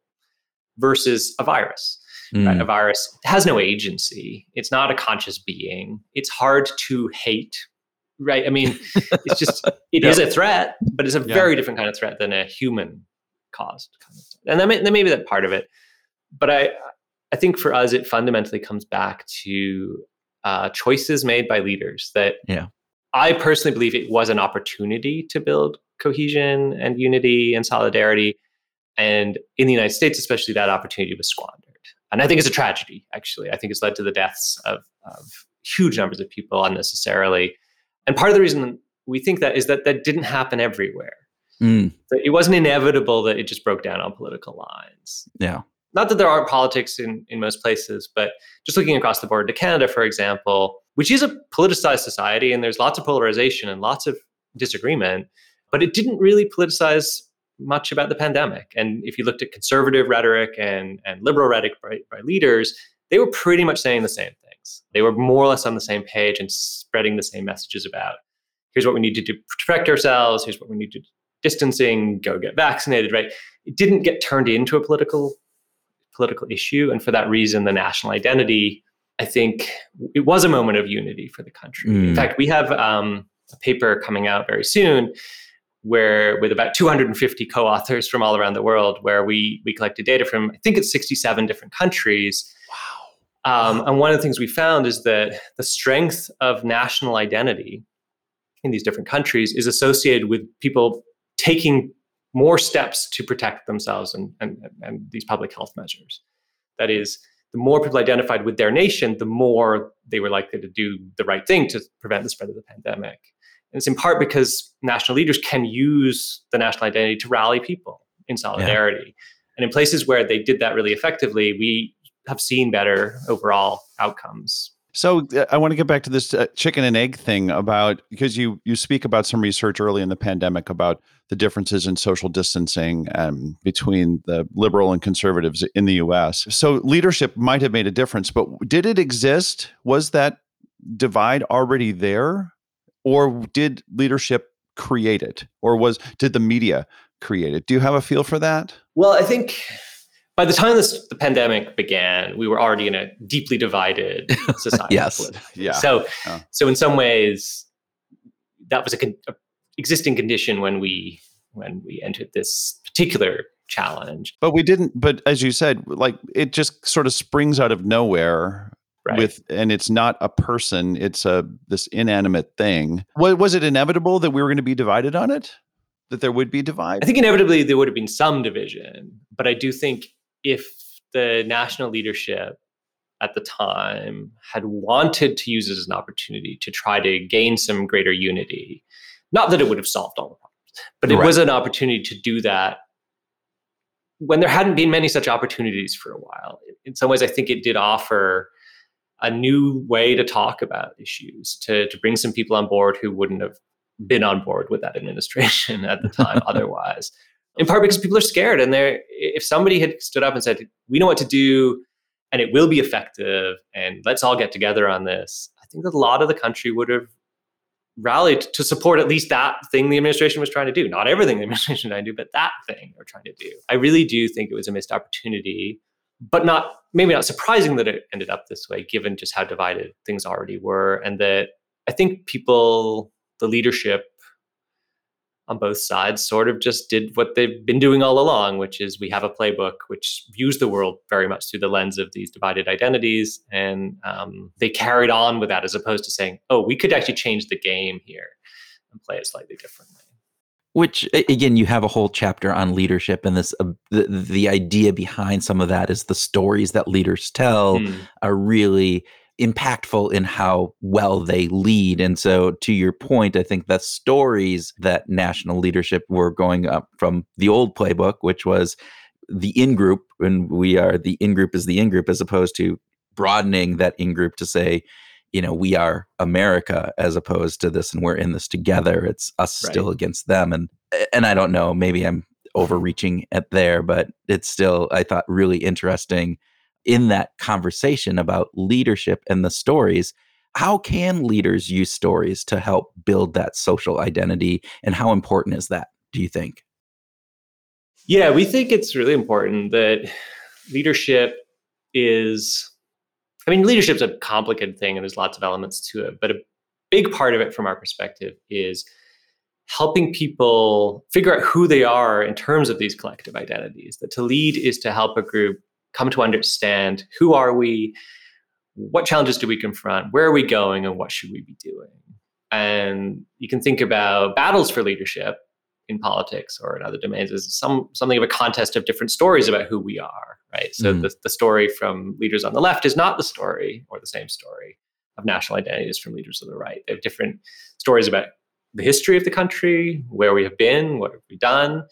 versus a virus. Mm. Right? A virus has no agency. It's not a conscious being. It's hard to hate right? I mean, it's just it yeah. is a threat, but it's a yeah. very different kind of threat than a human caused kind of. And that may, that may be that part of it, but I I think for us it fundamentally comes back to uh, choices made by leaders. That yeah, I personally believe it was an opportunity to build cohesion and unity and solidarity, and in the United States, especially, that opportunity was squandered. And I think it's a tragedy. Actually, I think it's led to the deaths of, of huge numbers of people unnecessarily and part of the reason we think that is that that didn't happen everywhere. Mm. It wasn't inevitable that it just broke down on political lines. Yeah. Not that there aren't politics in, in most places, but just looking across the board to Canada, for example, which is a politicized society and there's lots of polarization and lots of disagreement, but it didn't really politicize much about the pandemic. And if you looked at conservative rhetoric and, and liberal rhetoric by, by leaders, they were pretty much saying the same things. They were more or less on the same page and spreading the same messages about here's what we need to do to protect ourselves, here's what we need to do distancing, go get vaccinated, right? It didn't get turned into a political political issue. And for that reason, the national identity, I think it was a moment of unity for the country. Mm. In fact, we have um, a paper coming out very soon where with about 250 co-authors from all around the world where we we collected data from i think it's 67 different countries um, and one of the things we found is that the strength of national identity in these different countries is associated with people taking more steps to protect themselves and, and, and these public health measures. That is, the more people identified with their nation, the more they were likely to do the right thing to prevent the spread of the pandemic. It's in part because national leaders can use the national identity to rally people in solidarity. Yeah. And in places where they did that really effectively, we have seen better overall outcomes. So uh, I want to get back to this uh, chicken and egg thing about because you you speak about some research early in the pandemic about the differences in social distancing um, between the liberal and conservatives in the U.S. So leadership might have made a difference, but did it exist? Was that divide already there, or did leadership create it, or was did the media create it? Do you have a feel for that? Well, I think by the time this, the pandemic began, we were already in a deeply divided society. yes. Yeah. So, so in some ways, that was a, con- a existing condition when we when we entered this particular challenge. But we didn't. But as you said, like it just sort of springs out of nowhere Right. with, and it's not a person; it's a this inanimate thing. Was, was it inevitable that we were going to be divided on it? That there would be divide? I think inevitably there would have been some division, but I do think if the national leadership at the time had wanted to use it as an opportunity to try to gain some greater unity, not that it would have solved all the problems, but it Right. was an opportunity to do that when there hadn't been many such opportunities for a while. In some ways, I think it did offer a new way to talk about issues, to, to bring some people on board who wouldn't have been on board with that administration at the time otherwise. In part because people are scared and they're if somebody had stood up and said, We know what to do and it will be effective and let's all get together on this, I think that a lot of the country would have rallied to support at least that thing the administration was trying to do. Not everything the administration was trying to do, but that thing they're trying to do. I really do think it was a missed opportunity, but not maybe not surprising that it ended up this way, given just how divided things already were. And that I think people, the leadership on both sides, sort of just did what they've been doing all along, which is we have a playbook which views the world very much through the lens of these divided identities. And um, they carried on with that as opposed to saying, oh, we could actually change the game here and play it slightly differently. Which again, you have a whole chapter on leadership, and this uh, the the idea behind some of that is the stories that leaders tell Hmm. are really impactful in how well they lead. And so, to your point, I think the stories that national leadership were going up from the old playbook, which was the in group, and we are the in group is the in group, as opposed to broadening that in group to say, you know, we are America as opposed to this, and we're in this together. It's us Right. still against them. And and I don't know, maybe I'm overreaching at there, but it's still I thought really interesting in that conversation about leadership and the stories. How can leaders use stories to help build that social identity, and how important is that? Do you think? Yeah, we think it's really important that leadership is, I mean, leadership's a complicated thing and there's lots of elements to it, but a big part of it from our perspective is helping people figure out who they are in terms of these collective identities. That to lead is to help a group come to understand who are we, what challenges do we confront, where are we going, and what should we be doing. And you can think about battles for leadership in politics or in other domains as some something of a contest of different stories about who we are, right? So Mm. the, the story from leaders on the left is not the story or the same story of national identities from leaders on the right. They have different stories about the history of the country, where we have been, what have we done,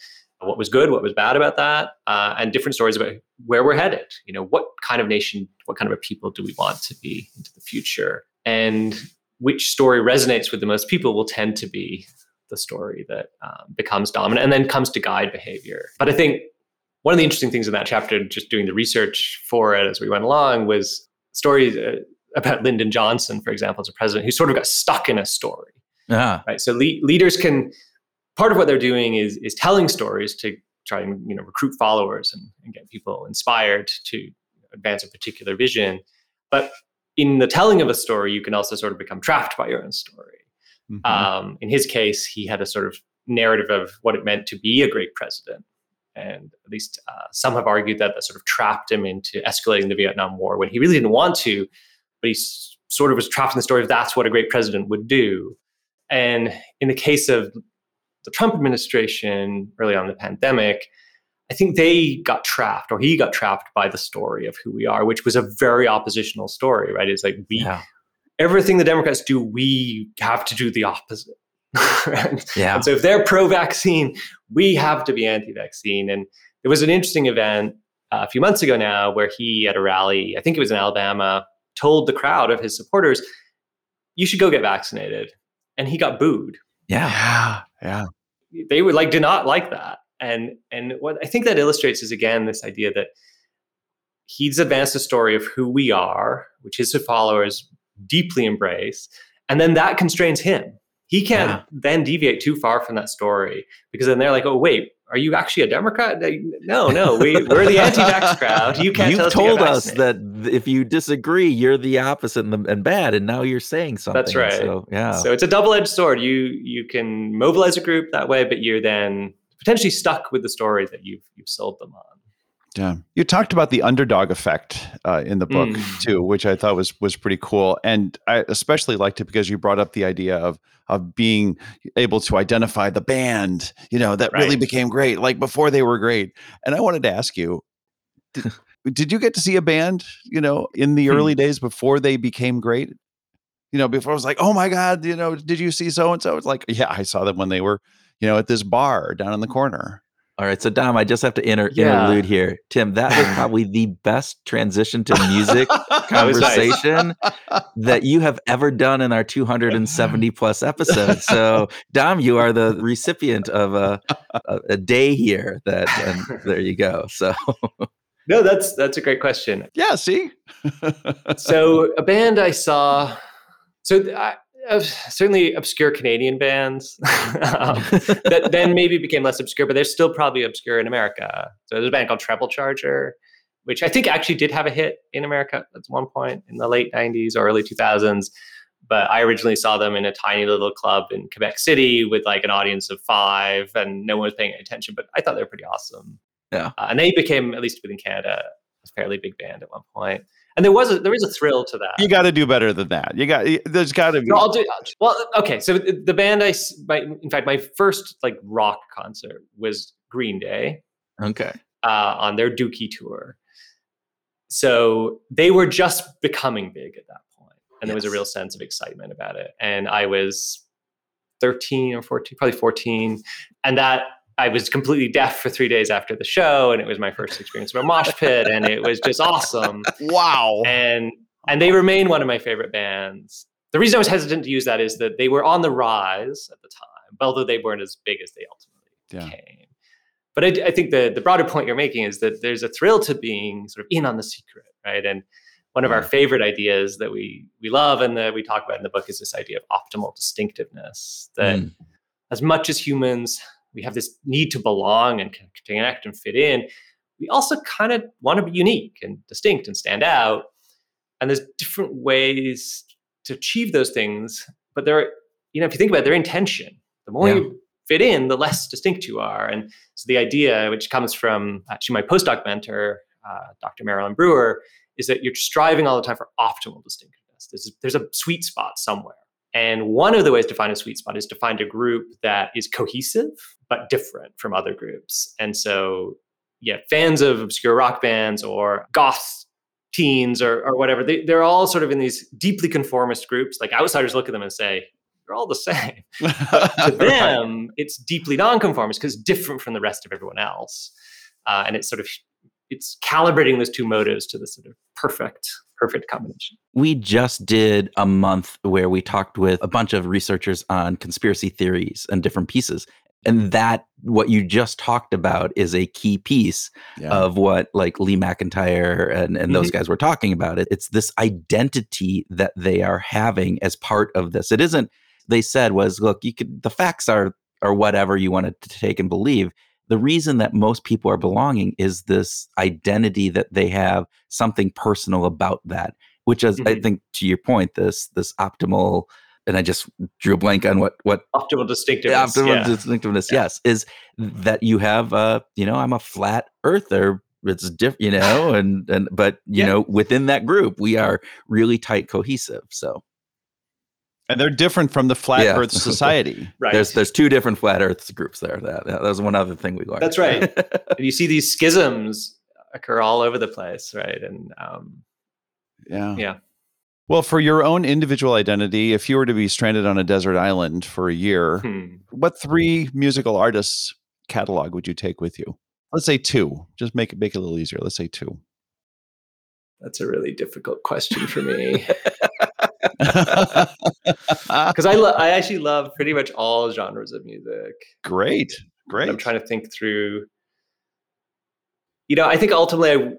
what was good, what was bad about that, uh, and different stories about where we're headed. You know, what kind of nation, what kind of a people do we want to be into the future, and which story resonates with the most people will tend to be the story that um, becomes dominant and then comes to guide behavior. But I think one of the interesting things in that chapter, just doing the research for it as we went along, was stories uh, about Lyndon Johnson, for example, as a president, who sort of got stuck in a story. Ah, right? So le- leaders can part of what they're doing is is telling stories to try and you know recruit followers and, and get people inspired to advance a particular vision. But in the telling of a story you can also sort of become trapped by your own story. Mhm. um, in his case he had a sort of narrative of what it meant to be a great president and at least uh, some have argued that that sort of trapped him into escalating the vietnam war when he really didn't want to but he s- sort of was trapped in the story of that's what a great president would do and in the case of the Trump administration early on in the pandemic, I think they got trapped, or he got trapped by the story of who we are, which was a very oppositional story, right? It's like we yeah, everything the Democrats do, we have to do the opposite. Right? yeah. And so if they're pro-vaccine, we have to be anti-vaccine. And there was an interesting event uh, a few months ago now where he at a rally, I think it was in Alabama, told the crowd of his supporters, "You should go get vaccinated," and he got booed. yeah. yeah, yeah. They would like do not like that. And and what I think that illustrates is again this idea that he's advanced a story of who we are, which his followers deeply embrace, and then that constrains him. He can't Yeah. then deviate too far from that story because then they're like, oh wait, are you actually a Democrat? No, no, we, we're the anti-vax crowd. You can't. You've us told us that if you disagree, you're the opposite and, and, bad, and now you're saying something. That's right. So yeah. So it's a double-edged sword. You you can mobilize a group that way, but you're then potentially stuck with the story that you've you've sold them on. Yeah, you talked about the underdog effect uh, in the book mm. too, which I thought was was pretty cool, and I especially liked it because you brought up the idea of of being able to identify the band, you know, that right. really became great, like before they were great. And I wanted to ask you, did, did you get to see a band, you know, in the early hmm. days before they became great? You know, before I was like, oh my god, you know, did you see so and so? It's like, yeah, I saw them when they were, you know, at this bar down in the corner. All right, so Dom, I just have to inter- yeah. interlude here. Tim, that was probably the best transition to music conversation nice. that you have ever done in our 270 plus episodes. So, Dom, you are the recipient of a, a, a day here. That and there you go. So. No, that's that's a great question. Yeah, see. so a band I saw, so I, uh, certainly obscure Canadian bands um, that then maybe became less obscure, but they're still probably obscure in America. So there's a band called Treble Charger, which I think actually did have a hit in America at one point in the late 90s or early 2000s. But I originally saw them in a tiny little club in Quebec City with like an audience of five, and no one was paying attention. But I thought they were pretty awesome. Yeah, uh, and they became, at least within Canada, a fairly big band at one point and there was a, there is a thrill to that. You got to do better than that. You got there's got to be. No, I'll do well. Okay, so the band I, my, in fact, my first like rock concert was Green Day. Okay. Uh, on their Dookie tour, so they were just becoming big at that point, and yes. there was a real sense of excitement about it. And I was 13 or 14, probably 14, and that I was completely deaf for three days after the show, and it was my first experience of a mosh pit, and it was just awesome. Wow! And and they remain one of my favorite bands. The reason I was hesitant to use that is that they were on the rise at the time, although they weren't as big as they ultimately yeah. became. But I, I think the the broader point you're making is that there's a thrill to being sort of in on the secret, right? And one of our favorite ideas that we we love and that we talk about in the book is this idea of optimal distinctiveness. That mm. as much as humans we have this need to belong and connect and fit in. We also kind of want to be unique and distinct and stand out. And there's different ways to achieve those things, but they're, you know, if you think about it, they're intention. The more yeah. you fit in, the less distinct you are. And so the idea, which comes from actually my postdoc mentor, uh, Dr. Marilynn Brewer, is that you're striving all the time for optimal distinctiveness. There's, there's a sweet spot somewhere. And one of the ways to find a sweet spot is to find a group that is cohesive but different from other groups. And so, yeah, fans of obscure rock bands or goth teens or, or whatever, they, they're all sort of in these deeply conformist groups. Like outsiders look at them and say, they're all the same. to them, right. it's deeply nonconformist because different from the rest of everyone else. Uh, and it's sort of it's calibrating those two motives to the sort of perfect perfect combination. We just did a month where we talked with a bunch of researchers on conspiracy theories and different pieces. And that, what you just talked about, is a key piece yeah. of what like Lee McIntyre and, and mm-hmm. those guys were talking about. It. It's this identity that they are having as part of this. It isn't, they said was, look, you could, the facts are, are whatever you wanted to take and believe the reason that most people are belonging is this identity that they have something personal about that which is mm-hmm. i think to your point this this optimal and i just drew a blank on what what optimal distinctiveness optimal yeah. distinctiveness yeah. yes is that you have uh you know i'm a flat earther it's different you know and and but you yeah. know within that group we are really tight cohesive so and they're different from the flat yeah. Earth Society. right. There's there's two different flat Earth groups there. That that was one other thing we learned. That's right. and you see these schisms occur all over the place, right? And um, yeah, yeah. Well, for your own individual identity, if you were to be stranded on a desert island for a year, hmm. what three musical artists catalog would you take with you? Let's say two. Just make it make it a little easier. Let's say two. That's a really difficult question for me. Because I, lo- I actually love pretty much all genres of music. Great, great. I'm trying to think through. You know, I think ultimately, I,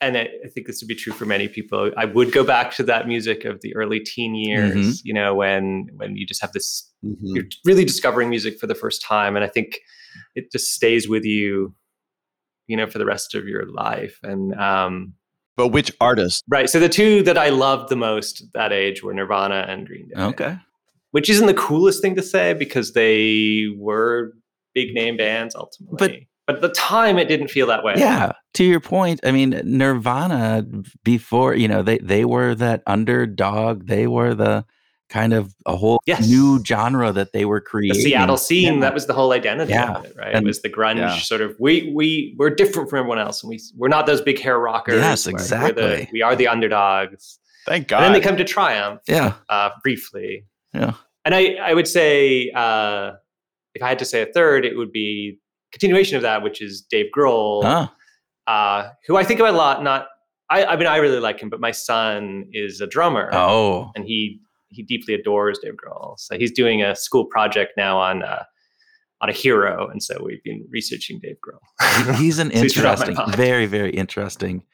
and I, I, think this would be true for many people. I would go back to that music of the early teen years. Mm-hmm. You know, when when you just have this, mm-hmm. you're really discovering music for the first time, and I think it just stays with you, you know, for the rest of your life. And um, but which artist? Right. So the two that I loved the most at that age were Nirvana and Green Day. Okay. Which isn't the coolest thing to say because they were big name bands ultimately. But, but at the time, it didn't feel that way. Yeah. To your point, I mean, Nirvana before, you know, they they were that underdog. They were the kind of a whole yes. new genre that they were creating. The Seattle scene, yeah. that was the whole identity yeah. of it, right? And, it was the grunge yeah. sort of we we we're different from everyone else and we we're not those big hair rockers. Yes, exactly. The, we are the underdogs. Thank God. And then they come to triumph. Yeah. Uh, briefly. Yeah. And I I would say uh, if I had to say a third, it would be continuation of that, which is Dave Grohl, huh. uh, who I think about a lot. Not I, I mean I really like him, but my son is a drummer. Oh. And he he deeply adores Dave Grohl. So he's doing a school project now on uh, on a hero, and so we've been researching Dave Grohl. he's an so interesting, he's very very interesting.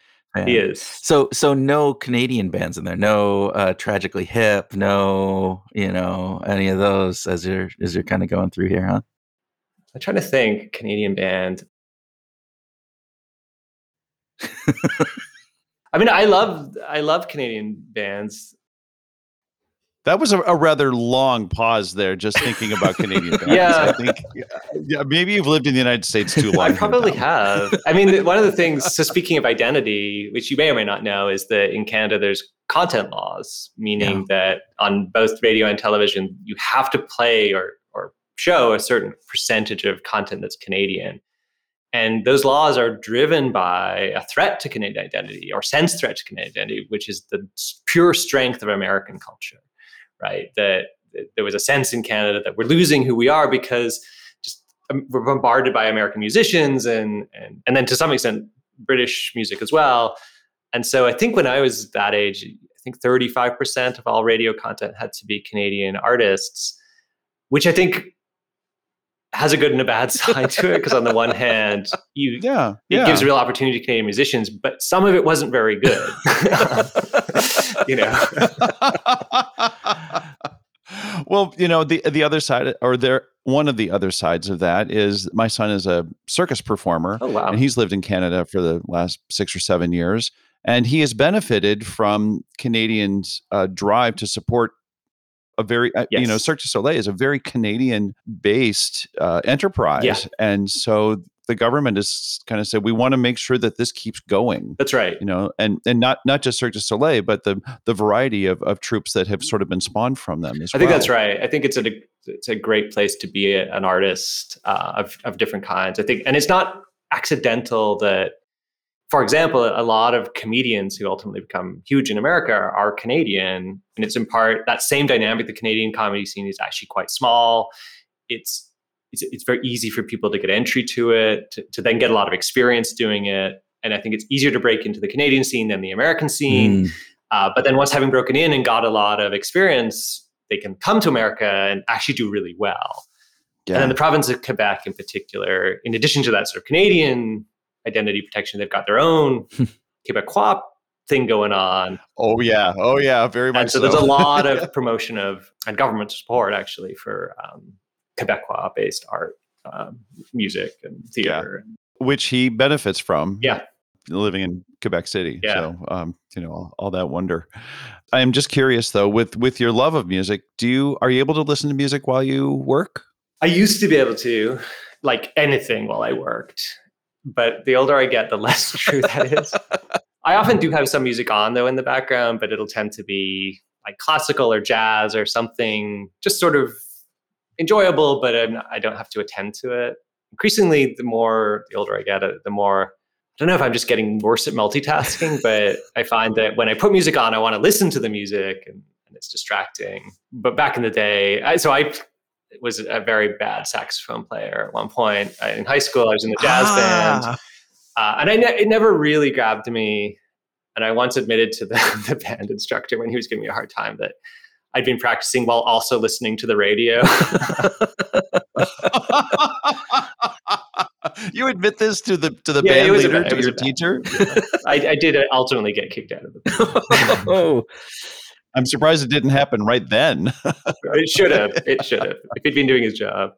He is. So so no Canadian bands in there. No uh, tragically hip. No you know any of those as you're as you're kind of going through here, huh? I'm trying to think Canadian band. I mean, I love I love Canadian bands. That was a, a, rather long pause there, just thinking about Canadian bands. yeah, I think yeah, maybe you've lived in the United States too long. I probably have. I mean, one of the things. So, speaking of identity, which you may or may not know, is that in Canada there's content laws, meaning yeah. that on both radio and television, you have to play or or show a certain percentage of content that's Canadian. And those laws are driven by a threat to Canadian identity or sense threat to Canadian identity, which is the pure strength of American culture right? That, that there was a sense in Canada that we're losing who we are because just um, we're bombarded by American musicians and and and then to some extent British music as well. And so I think when I was that age, I think 35% of all radio content had to be Canadian artists, which I think has a good and a bad side to it because on the one hand you yeah, it yeah. gives real opportunity to canadian musicians but some of it wasn't very good you know well, you know, the the other side or there one of the other sides of that is my son is a circus performer. Oh wow. And he's lived in Canada for the last 6 or 7 years and he has benefited from Canadians' uh, drive to support a very yes. uh, you know Cirque du Soleil is a very Canadian based uh, enterprise yeah. and so the government has kind of said we want to make sure that this keeps going. That's right. You know, and and not not just Cirque du Soleil, but the the variety of, of troupes that have sort of been spawned from them. I think well. that's right. I think it's a it's a great place to be a, an artist uh, of of different kinds. I think, and it's not accidental that, for example, a lot of comedians who ultimately become huge in America are Canadian, and it's in part that same dynamic. The Canadian comedy scene is actually quite small. It's it's, it's very easy for people to get entry to it, to, to, then get a lot of experience doing it. And I think it's easier to break into the Canadian scene than the American scene. Mm. Uh, but then once having broken in and got a lot of experience, they can come to America and actually do really well. Yeah. And then the province of Quebec in particular, in addition to that sort of Canadian identity protection, they've got their own Quebecois thing going on. Oh yeah, oh yeah, very much. And so, so. there's a lot of promotion of and government support actually for um, Quebecois based art, um, music, and theater. Yeah. Which he benefits from. Yeah. Living in Quebec City. Yeah. So, um, you know, all, all that wonder. I am just curious though, with with your love of music, do you are you able to listen to music while you work? I used to be able to, like anything while I worked. But the older I get, the less true that is. I often do have some music on though in the background, but it'll tend to be like classical or jazz or something just sort of enjoyable, but I'm, I do not have to attend to it. Increasingly, the more the older I get, uh, the more I don't know if I'm just getting worse at multitasking, but I find that when I put music on, I want to listen to the music and, and it's distracting. But back in the day, I, so I was a very bad saxophone player at one point. I, in high school, I was in the jazz ah. band. Uh, and I ne- it never really grabbed me. And I once admitted to the, the band instructor when he was giving me a hard time that I'd been practicing while also listening to the radio. you admit this to the to the yeah, band leader, to your teacher? I, I, did ultimately get kicked out of the band. oh. I'm surprised it didn't happen right then. it should have. It should have. If he'd been doing his job.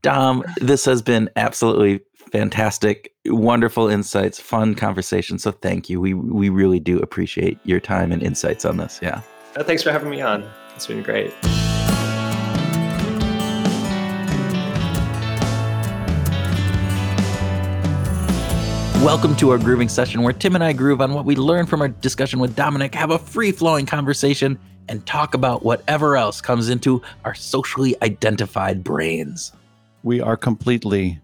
Dom, this has been absolutely fantastic, wonderful insights, fun conversation. So thank you. We we really do appreciate your time and insights on this. Yeah. Thanks for having me on. It's been great. Welcome to our grooving session where Tim and I groove on what we learned from our discussion with Dominic, have a free flowing conversation, and talk about whatever else comes into our socially identified brains. We are completely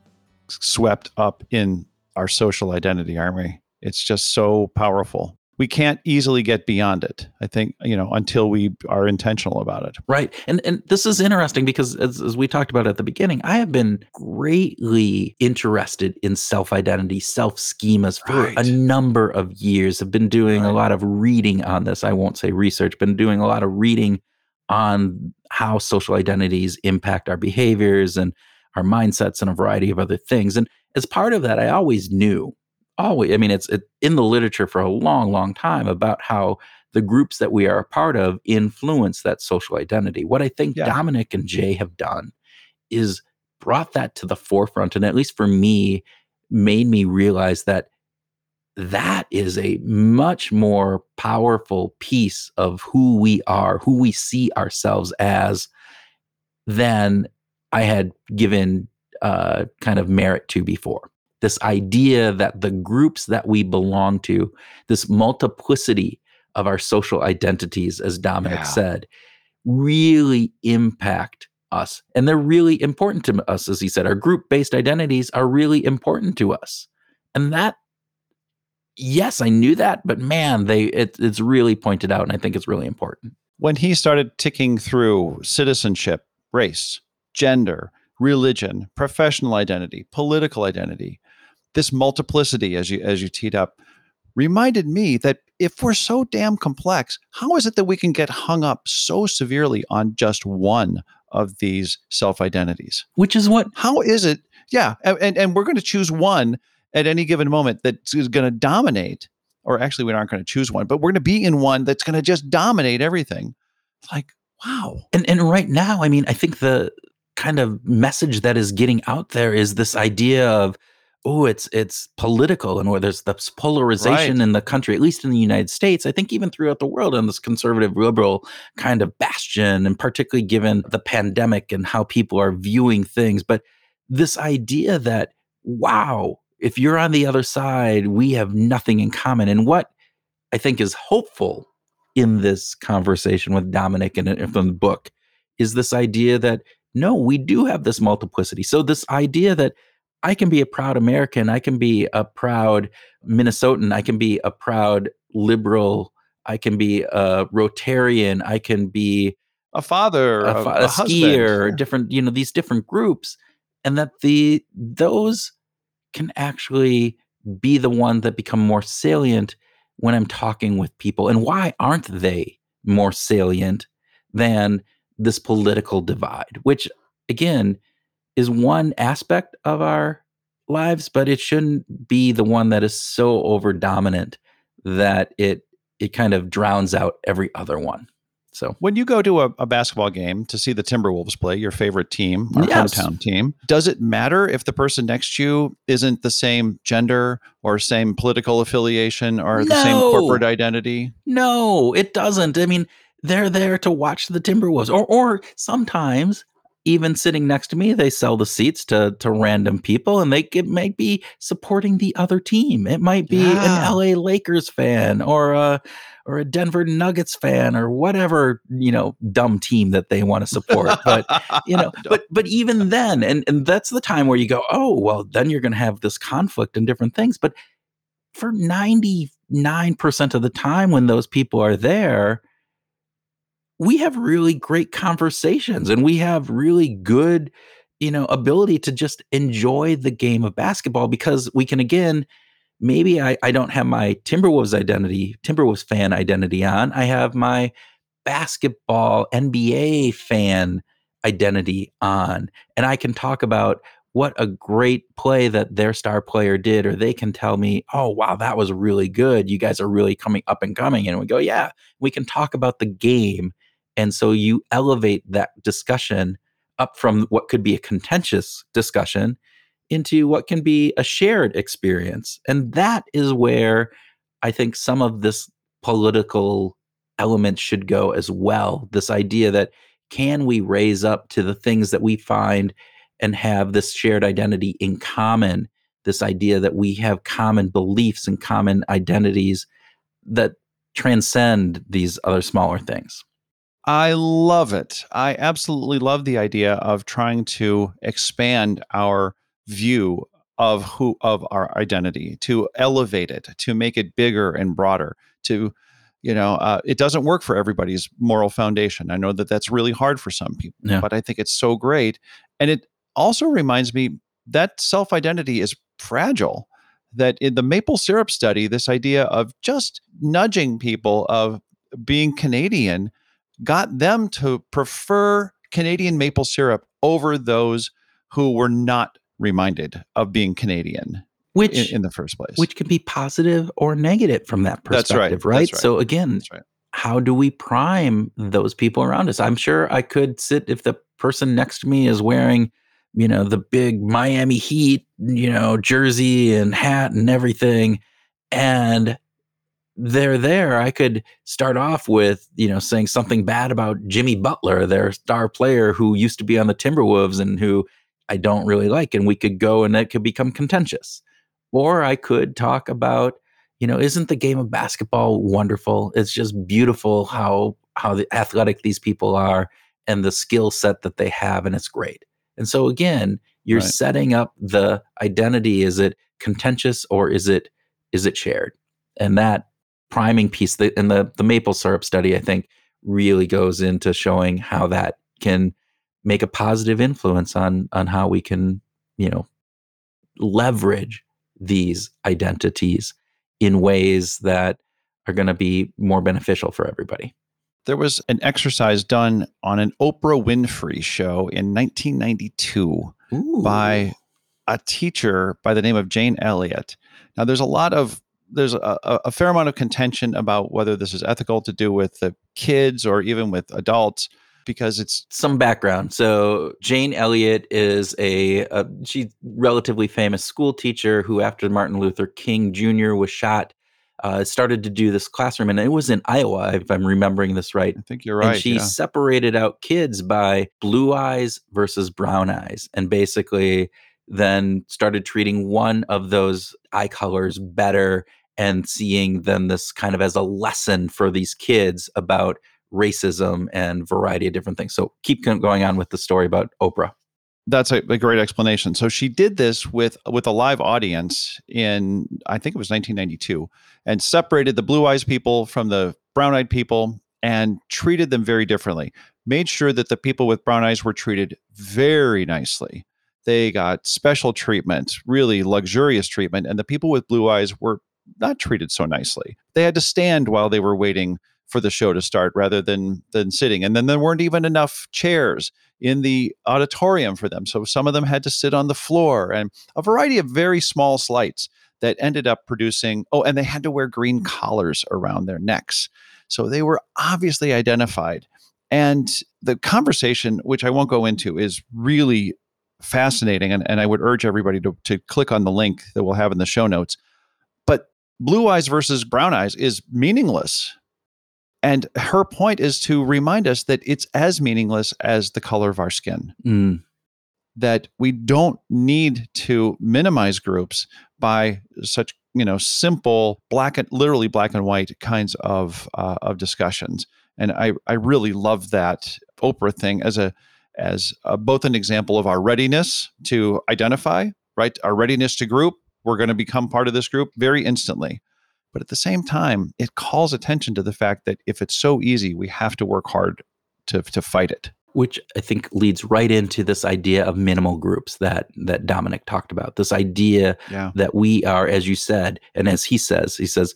swept up in our social identity, aren't we? It's just so powerful we can't easily get beyond it. I think you know until we are intentional about it. Right, and and this is interesting because as, as we talked about at the beginning, I have been greatly interested in self identity, self schemas for right. a number of years. I've been doing right. a lot of reading on this. I won't say research, been doing a lot of reading on how social identities impact our behaviors and our mindsets and a variety of other things. And as part of that, I always knew always i mean it's it, in the literature for a long long time about how the groups that we are a part of influence that social identity what i think yeah. dominic and jay have done is brought that to the forefront and at least for me made me realize that that is a much more powerful piece of who we are who we see ourselves as than i had given uh, kind of merit to before this idea that the groups that we belong to, this multiplicity of our social identities, as Dominic yeah. said, really impact us. And they're really important to us, as he said. Our group based identities are really important to us. And that, yes, I knew that, but man, they it, it's really pointed out. And I think it's really important. When he started ticking through citizenship, race, gender, religion, professional identity, political identity, this multiplicity, as you as you teed up, reminded me that if we're so damn complex, how is it that we can get hung up so severely on just one of these self identities? Which is what? How is it? Yeah, and and we're going to choose one at any given moment that is going to dominate. Or actually, we aren't going to choose one, but we're going to be in one that's going to just dominate everything. It's like, wow. And and right now, I mean, I think the kind of message that is getting out there is this idea of oh, it's it's political and where there's this polarization right. in the country, at least in the United States, I think even throughout the world, on this conservative liberal kind of bastion, and particularly given the pandemic and how people are viewing things. But this idea that, wow, if you're on the other side, we have nothing in common. And what I think is hopeful in this conversation with Dominic and from the book is this idea that no, we do have this multiplicity. So this idea that I can be a proud American. I can be a proud Minnesotan. I can be a proud liberal. I can be a Rotarian. I can be a father, a, a, a, a skier, yeah. different, you know, these different groups. And that the those can actually be the one that become more salient when I'm talking with people. And why aren't they more salient than this political divide? Which again, is one aspect of our lives, but it shouldn't be the one that is so over dominant that it it kind of drowns out every other one. So when you go to a, a, basketball game to see the Timberwolves play, your favorite team, our yes. hometown team, does it matter if the person next to you isn't the same gender or same political affiliation or no. the same corporate identity? No, it doesn't. I mean, they're there to watch the Timberwolves, or or sometimes even sitting next to me, they sell the seats to to random people, and they it might be supporting the other team. It might be yeah. an LA Lakers fan or a or a Denver Nuggets fan or whatever you know dumb team that they want to support. But you know, but but even then, and and that's the time where you go, oh well, then you're going to have this conflict and different things. But for ninety nine percent of the time, when those people are there we have really great conversations and we have really good you know ability to just enjoy the game of basketball because we can again maybe I, I don't have my timberwolves identity timberwolves fan identity on i have my basketball nba fan identity on and i can talk about what a great play that their star player did or they can tell me oh wow that was really good. You guys are really coming up and coming and we go yeah we can talk about the game and so you elevate that discussion up from what could be a contentious discussion into what can be a shared experience. And that is where I think some of this political element should go as well. This idea that can we raise up to the things that we find and have this shared identity in common? This idea that we have common beliefs and common identities that transcend these other smaller things. I love it. I absolutely love the idea of trying to expand our view of who of our identity, to elevate it, to make it bigger and broader, to you know, uh, it doesn't work for everybody's moral foundation. I know that that's really hard for some people, yeah. but I think it's so great. And it also reminds me that self identity is fragile. That in the maple syrup study, this idea of just nudging people of being Canadian got them to prefer Canadian maple syrup over those who were not reminded of being Canadian which in, in, the first place which can be positive or negative from that perspective right. right. right. so again right. how do we prime those people around us i'm sure i could sit if the person next to me is wearing you know the big miami heat you know jersey and hat and everything and they're there i could start off with you know saying something bad about jimmy butler their star player who used to be on the timberwolves and who i don't really like and we could go and it could become contentious or I could talk about, you know, isn't the game of basketball wonderful? It's just beautiful how how the athletic these people are and the skill set that they have, and it's great. And so again, you're right. setting up the identity. Is it contentious or is it is it shared? And that priming piece that in the the maple syrup study, I think, really goes into showing how that can make a positive influence on on how we can, you know, leverage these identities in ways that are going to be more beneficial for everybody. There was an exercise done on an Oprah Winfrey show in 1992 Ooh. by a teacher by the name of Jane Elliott. Now, there's a lot of there's a, a, fair amount of contention about whether this is ethical to do with the kids or even with adults because it's some background. So Jane Elliott is a, a she's relatively famous school teacher who, after Martin Luther King Jr. was shot, uh, started to do this classroom, and it was in Iowa, if I'm remembering this right. I think you're right. And she yeah. separated out kids by blue eyes versus brown eyes, and basically then started treating one of those eye colors better and seeing them this kind of as a lesson for these kids about racism and variety of different things. So keep going on with the story about Oprah. That's a, a, great explanation. So she did this with with a live audience in I think it was 1992, and separated the blue eyes people from the brown eyed people and treated them very differently. Made sure that the people with brown eyes were treated very nicely. They got special treatment, really luxurious treatment, and the people with blue eyes were not treated so nicely. They had to stand while they were waiting for the show to start rather than than sitting. And then there weren't even enough chairs in the auditorium for them. So some of them had to sit on the floor and a variety of very small slights that ended up producing oh and they had to wear green collars around their necks. So they were obviously identified. And the conversation, which I won't go into, is really fascinating. And, and I would urge everybody to, to click on the link that we'll have in the show notes. But blue eyes versus brown eyes is meaningless and her point is to remind us that it's as meaningless as the color of our skin. Mm. That we don't need to minimize groups by such you know simple black and literally black and white kinds of uh, of discussions. And I I really love that Oprah thing as a as a, both an example of our readiness to identify, right? Our readiness to group. We're going to become part of this group very instantly but at the same time, it calls attention to the fact that if it's so easy, we have to work hard to, to fight it. Which I think leads right into this idea of minimal groups that that Dominic talked about. This idea yeah. that we are, as you said, and as he says, he says,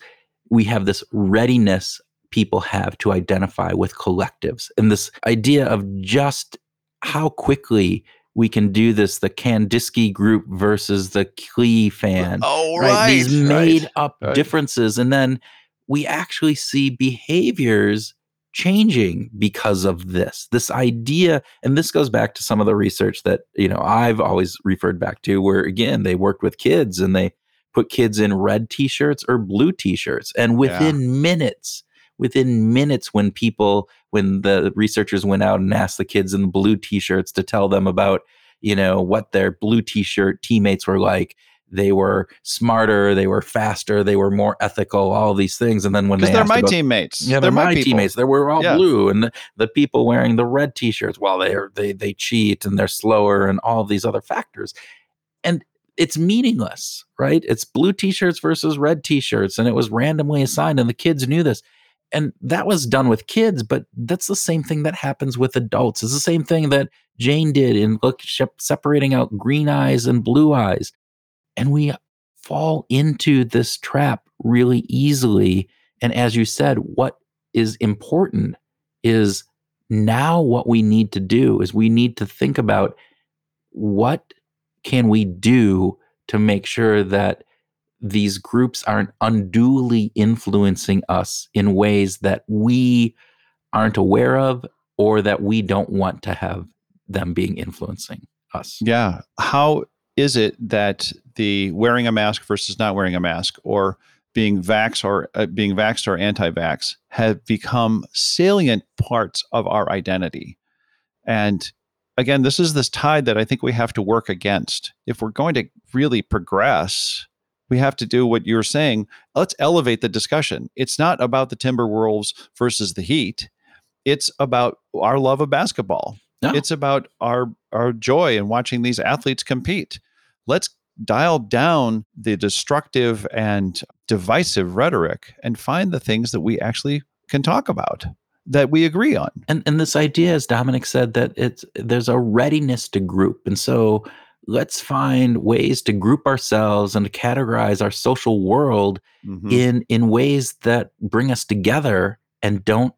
we have this readiness people have to identify with collectives. And this idea of just how quickly we can do this the Kandinsky group versus the Klee fan. Oh, right. right? These made right, up right. differences. And then we actually see behaviors changing because of this this idea and this goes back to some of the research that you know i've always referred back to where again they worked with kids and they put kids in red t-shirts or blue t-shirts and within yeah. minutes within minutes when people when the researchers went out and asked the kids in the blue t-shirts to tell them about you know what their blue t-shirt teammates were like they were smarter, they were faster, they were more ethical, all these things. And then when they they're my about, teammates, yeah, they're, they're my, teammates. They were all yeah. blue, and the, the, people wearing the red t-shirts, well, they are, they they cheat and they're slower, and all these other factors. And it's meaningless, right? It's blue t-shirts versus red t-shirts, and it was randomly assigned, and the kids knew this. And that was done with kids, but that's the same thing that happens with adults. It's the same thing that Jane did in look separating out green eyes and blue eyes and we fall into this trap really easily. And as you said, what is important is now what we need to do is we need to think about what can we do to make sure that these groups aren't unduly influencing us in ways that we aren't aware of or that we don't want to have them being influencing us. Yeah. How is it that the wearing a mask versus not wearing a mask or being vax or uh, being vaxxed or anti-vax have become salient parts of our identity and again this is this tide that i think we have to work against if we're going to really progress we have to do what you're saying let's elevate the discussion it's not about the timberwolves versus the heat it's about our love of basketball no. it's about our our joy in watching these athletes compete let's dial down the destructive and divisive rhetoric and find the things that we actually can talk about that we agree on. And and this idea, as Dominic said, that it's there's a readiness to group. And so let's find ways to group ourselves and to categorize our social world mm-hmm. in in ways that bring us together and don't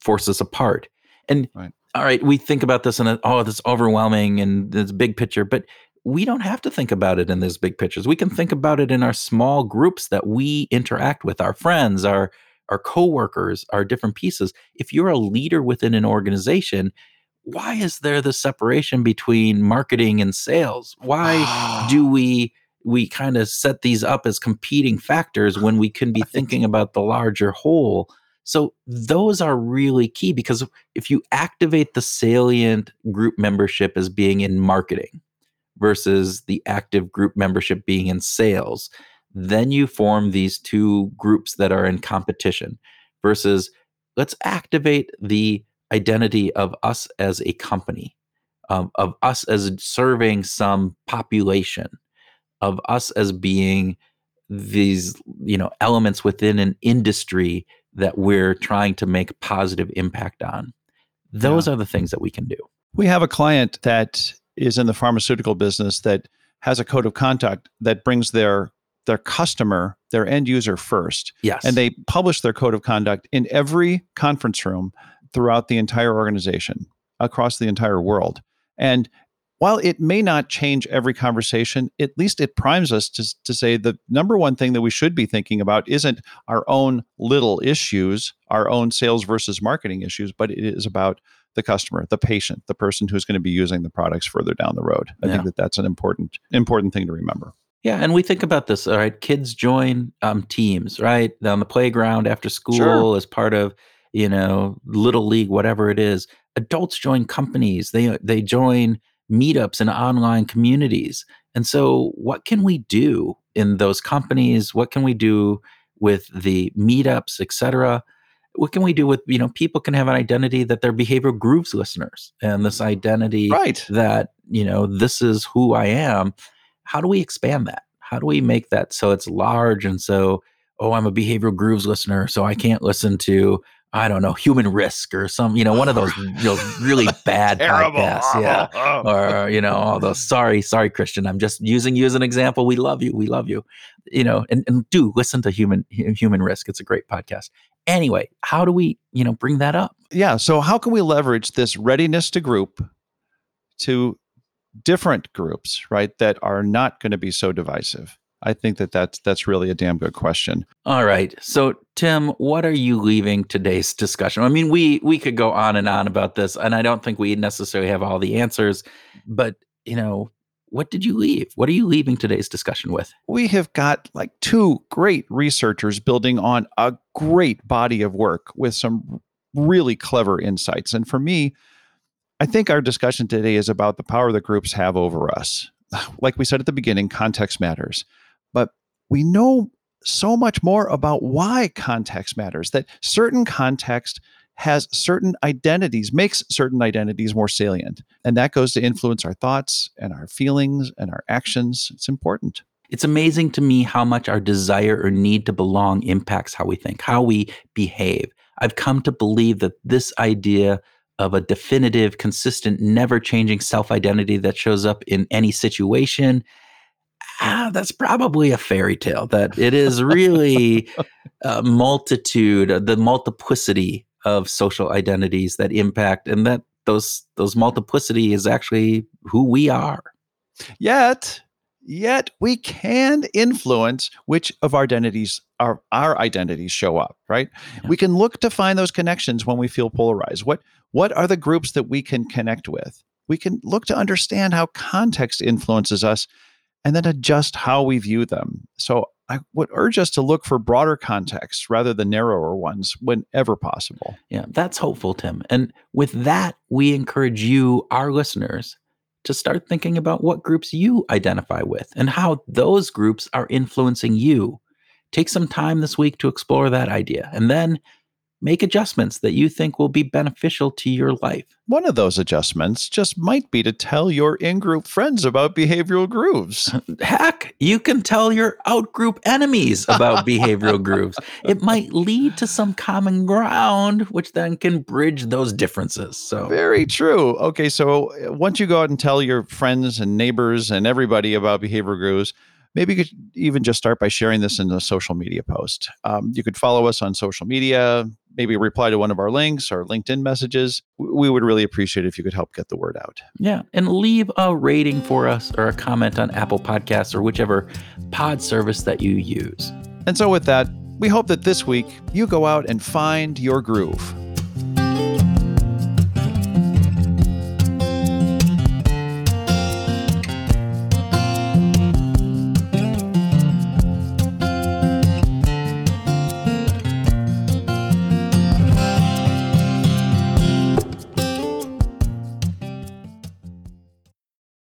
force us apart. And right. all right, we think about this and oh, this overwhelming and this big picture, but we don't have to think about it in those big pictures. We can think about it in our small groups that we interact with, our friends, our our coworkers, our different pieces. If you're a leader within an organization, why is there the separation between marketing and sales? Why do we we kind of set these up as competing factors when we can be thinking about the larger whole? So those are really key because if you activate the salient group membership as being in marketing, versus the active group membership being in sales. Then you form these two groups that are in competition versus let's activate the identity of us as a company, um, of us as serving some population, of us as being these you know elements within an industry that we're trying to make positive impact on those yeah. are the things that we can do we have a client that is in the pharmaceutical business that has a code of conduct that brings their their customer, their end user first. Yes. And they publish their code of conduct in every conference room throughout the entire organization, across the entire world. And while it may not change every conversation, at least it primes us to, to say the number one thing that we should be thinking about isn't our own little issues, our own sales versus marketing issues, but it is about the customer, the patient, the person who's going to be using the products further down the road. I yeah. think that that's an important important thing to remember. Yeah, and we think about this. All right, kids join um, teams, right, on the playground after school sure. as part of you know little league, whatever it is. Adults join companies. They uh, they join meetups and online communities. And so, what can we do in those companies? What can we do with the meetups, et cetera? what can we do with you know people can have an identity that they're behavioral grooves listeners and this identity right. that you know this is who i am how do we expand that how do we make that so it's large and so oh i'm a behavioral grooves listener so i can't listen to I don't know, human risk or some, you know, one of those you know, really bad podcasts. Yeah. or, you know, all those, sorry, sorry, Christian. I'm just using you as an example. We love you. We love you. You know, and, and do listen to human, human risk. It's a great podcast. Anyway, how do we, you know, bring that up? Yeah. So how can we leverage this readiness to group to different groups, right, that are not going to be so divisive? I think that that's that's really a damn good question. All right. So, Tim, what are you leaving today's discussion? I mean, we we could go on and on about this, and I don't think we necessarily have all the answers, but you know, what did you leave? What are you leaving today's discussion with? We have got like two great researchers building on a great body of work with some really clever insights. And for me, I think our discussion today is about the power that groups have over us. Like we said at the beginning, context matters. But we know so much more about why context matters, that certain context has certain identities, makes certain identities more salient. And that goes to influence our thoughts and our feelings and our actions. It's important. It's amazing to me how much our desire or need to belong impacts how we think, how we behave. I've come to believe that this idea of a definitive, consistent, never changing self identity that shows up in any situation ah, that's probably a fairy tale. That it is really a multitude, the multiplicity of social identities that impact, and that those those multiplicity is actually who we are. Yet, yet we can influence which of our identities our our identities show up. Right? Yeah. We can look to find those connections when we feel polarized. What what are the groups that we can connect with? We can look to understand how context influences us and then adjust how we view them. So I would urge us to look for broader contexts rather than narrower ones whenever possible. Yeah, that's hopeful, Tim. And with that, we encourage you, our listeners, to start thinking about what groups you identify with and how those groups are influencing you. Take some time this week to explore that idea. And then make adjustments that you think will be beneficial to your life. One of those adjustments just might be to tell your in group friends about behavioral grooves. Heck, you can tell your out group enemies about behavioral grooves. It might lead to some common ground, which then can bridge those differences. So, very true. Okay, so uh, once you go out and tell your friends and neighbors and everybody about behavioral grooves, maybe you could even just start by sharing this in a social media post. Um, you could follow us on social media, maybe reply to one of our links or LinkedIn messages. We would really appreciate if you could help get the word out. Yeah. And leave a rating for us or a comment on Apple Podcasts or whichever pod service that you use. And so, with that, we hope that this week you go out and find your groove.